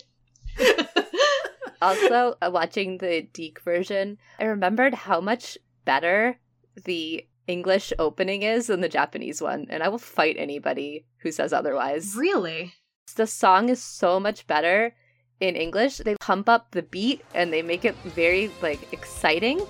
also, uh, watching the DiC version, I remembered how much better the English opening is than the Japanese one, and I will fight anybody who says otherwise. Really? The song is so much better in English. They pump up the beat and they make it very like exciting.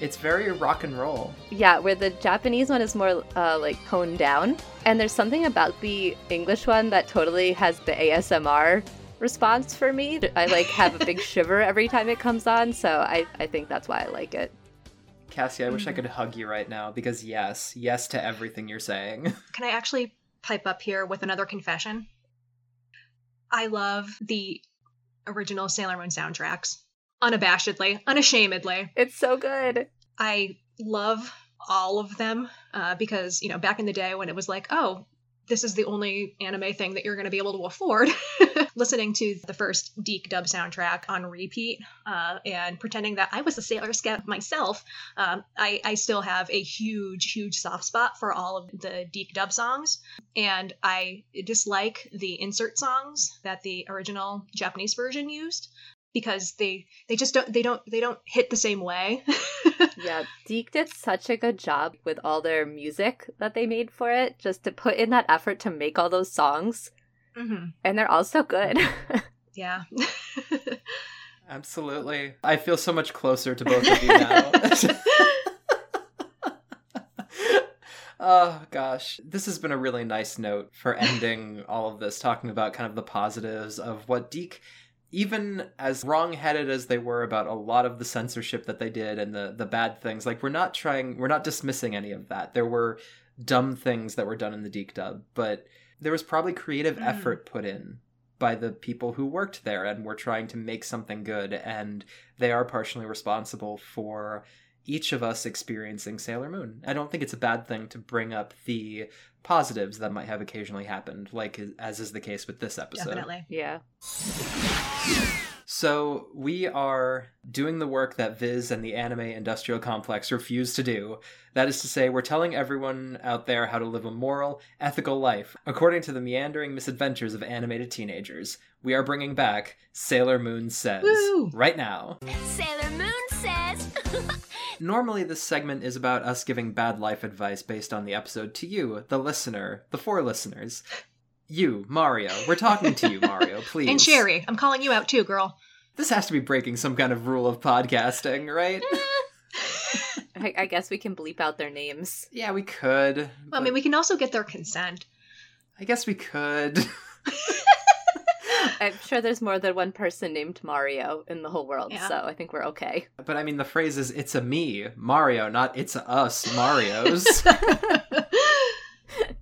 It's very rock and roll. Yeah, where the Japanese one is more uh, like toned down. And there's something about the English one that totally has the ASMR response for me. I like have a big shiver every time it comes on, so I, I think that's why I like it. Cassie, I wish I could hug you right now because yes, yes to everything you're saying. Can I actually pipe up here with another confession? I love the original Sailor Moon soundtracks. Unabashedly, unashamedly. It's so good. I love all of them uh, because, you know, back in the day when it was like, oh, this is the only anime thing that you're going to be able to afford. Listening to the first DiC dub soundtrack on repeat uh, and pretending that I was a Sailor Scout myself, um, I, I still have a huge, huge soft spot for all of the DiC dub songs. And I dislike the insert songs that the original Japanese version used because they they just don't they don't they don't hit the same way. yeah, DiC did such a good job with all their music that they made for it, just to put in that effort to make all those songs, mm-hmm. and they're all so good. yeah. Absolutely. I feel so much closer to both of you now. Oh gosh, this has been a really nice note for ending all of this, talking about kind of the positives of what DiC even as wrong-headed as they were about a lot of the censorship that they did and the the bad things like we're not trying we're not dismissing any of that there were dumb things that were done in the DiC dub but there was probably creative mm. effort put in by the people who worked there and were trying to make something good and they are partially responsible for each of us experiencing Sailor Moon. I don't think it's a bad thing to bring up the positives that might have occasionally happened, like as is the case with this episode. Definitely. Yeah. So we are doing the work that Viz and the anime industrial complex refuse to do. That is to say, we're telling everyone out there how to live a moral, ethical life, according to the meandering misadventures of animated teenagers. We are bringing back Sailor Moon Says Woo! right now. Sailor Moon Says. Normally, this segment is about us giving bad life advice based on the episode to you, the listener, the four listeners. You, Mario. We're talking to you, Mario, please. and Sherry, I'm calling you out too, girl. This has to be breaking some kind of rule of podcasting, right? I, I guess we can bleep out their names. yeah, we could. Well, I mean, we can also get their consent. I guess we could. I'm sure there's more than one person named Mario in the whole world, Yeah. so I think we're okay. But I mean, the phrase is "it's a me, Mario," not "it's a us, Mario's."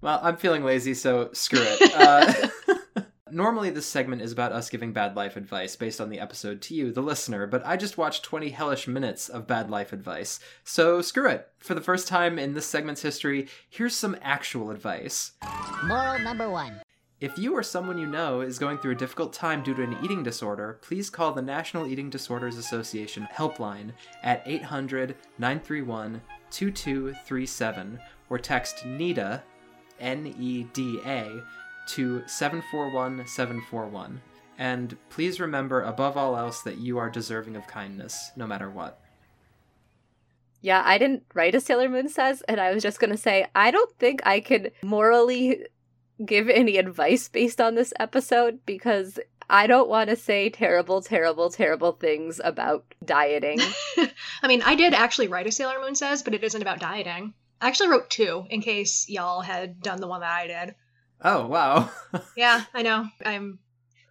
Well, I'm feeling lazy, so screw it. Uh, normally, this segment is about us giving bad life advice based on the episode to you, the listener. But I just watched 20 hellish minutes of bad life advice, so screw it. For the first time in this segment's history, here's some actual advice. Moral number one. If you or someone you know is going through a difficult time due to an eating disorder, please call the National Eating Disorders Association helpline at 800 931 2237 or text NEDA, N E D A, to 741 741. And please remember, above all else, that you are deserving of kindness, no matter what. Yeah, I didn't write a Sailor Moon says, and I was just gonna say I don't think I could morally give any advice based on this episode because I don't want to say terrible, terrible, terrible things about dieting. I mean, I did actually write a Sailor Moon Says, but it isn't about dieting. I actually wrote two in case y'all had done the one that I did. Oh, wow. Yeah, I know. I'm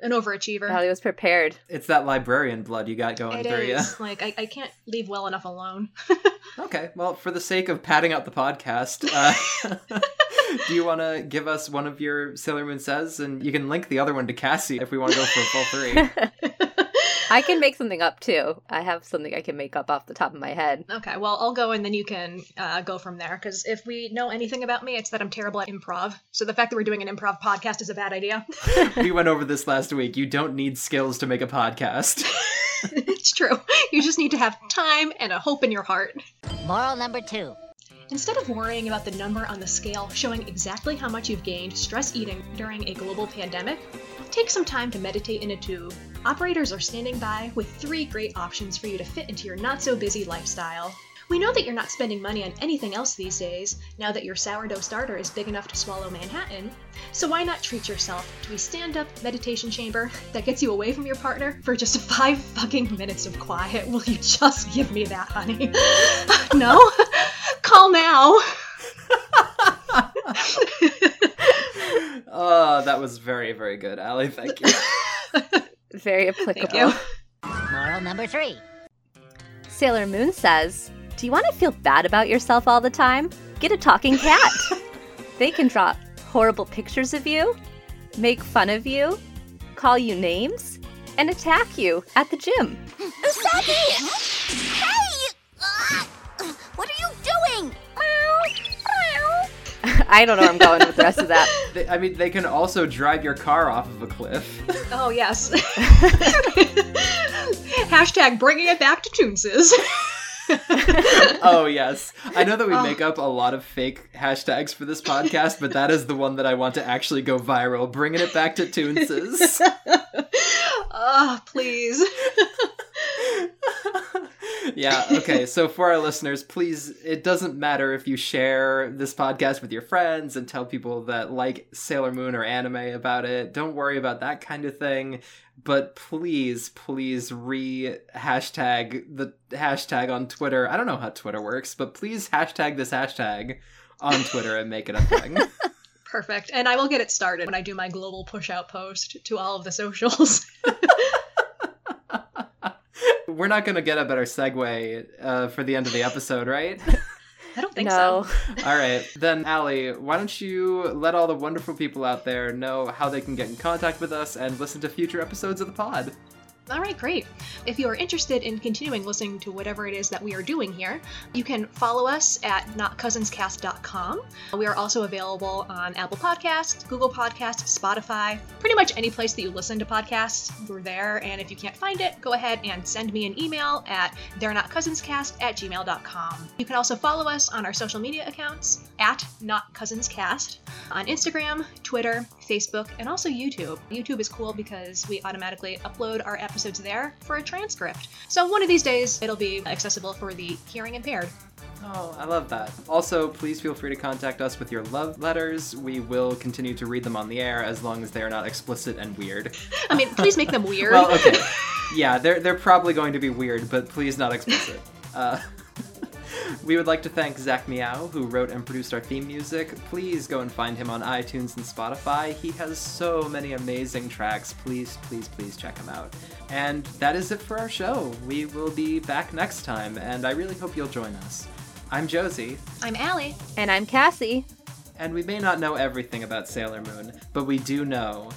an overachiever. Allie was prepared. It's that librarian blood you got going It through you. Like, I, I can't leave well enough alone. Okay, well, for the sake of padding out the podcast, uh, do you want to give us one of your Sailor Moon says, and you can link the other one to Cassie if we want to go for a full three. I can make something up too. I have something I can make up off the top of my head. Okay, well, I'll go and then you can uh, go from there. Because if we know anything about me, it's that I'm terrible at improv. So the fact that we're doing an improv podcast is a bad idea. we went over this last week. You don't need skills to make a podcast. it's true. You just need to have time and a hope in your heart. Moral number two. Instead of worrying about the number on the scale showing exactly how much you've gained stress eating during a global pandemic, take some time to meditate in a tube. Operators are standing by with three great options for you to fit into your not so busy lifestyle. We know that you're not spending money on anything else these days, now that your sourdough starter is big enough to swallow Manhattan. So why not treat yourself to a stand up meditation chamber that gets you away from your partner for just five fucking minutes of quiet? Will you just give me that, honey? no? Call now. oh, that was very, very good, Allie. Thank you. Very applicable. Thank you. Moral number three. Sailor Moon says, Do you want to feel bad about yourself all the time? Get a talking cat. they can draw horrible pictures of you, make fun of you, call you names, and attack you at the gym. Usagi! Hey! Ah! what are you doing? I don't know where I'm going with the rest of that. They, I mean, they can also drive your car off of a cliff. Oh, yes. Hashtag bringing it back to Toonses. oh yes, I know that we Oh. make up a lot of fake hashtags for this podcast, but that is the one that I want to actually go viral. Bringing it back to Toonses. Ah, please. Yeah, okay. So for our listeners, please, it doesn't matter if you share this podcast with your friends and tell people that like Sailor Moon or anime about it. Don't worry about that kind of thing. But please, please re hashtag the hashtag on Twitter. I don't know how Twitter works, but please hashtag this hashtag on Twitter and make it a thing. Perfect. And I will get it started when I do my global push out post to all of the socials. We're not going to get a better segue uh, for the end of the episode, right? I don't think No. so. All right, then, Allie, why don't you let all the wonderful people out there know how they can get in contact with us and listen to future episodes of the pod? All right, great. If you are interested in continuing listening to whatever it is that we are doing here, you can follow us at notcousinscast.com. We are also available on Apple Podcasts, Google Podcasts, Spotify, pretty much any place that you listen to podcasts. We're there, and if you can't find it, go ahead and send me an email at they're at gmail.com. You can also follow us on our social media accounts at notcousinscast on Instagram, Twitter, Facebook, and also YouTube. YouTube is cool because we automatically upload our episodes there for a transcript. So one of these days it'll be accessible for the hearing impaired. Oh, I love that. Also, please feel free to contact us with your love letters. We will continue to read them on the air as long as they are not explicit and weird. I mean, please make them weird. Well, okay. Yeah, they're they're probably going to be weird, but please not explicit. Uh, we would like to thank Zach Meow, who wrote and produced our theme music. Please go and find him on iTunes and Spotify. He has so many amazing tracks. Please, please, please check him out. And that is it for our show. We will be back next time, and I really hope you'll join us. I'm Josie, I'm Allie. And I'm Cassie. and we may not know everything about Sailor Moon, but we do know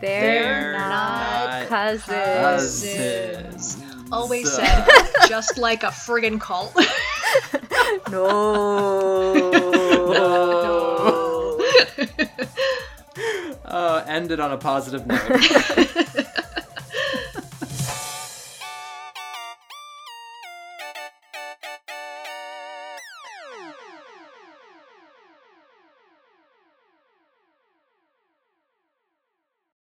They're, They're not, not cousins. cousins. Always So- said, just like a friggin' cult. No. No. Uh, ended on a positive note.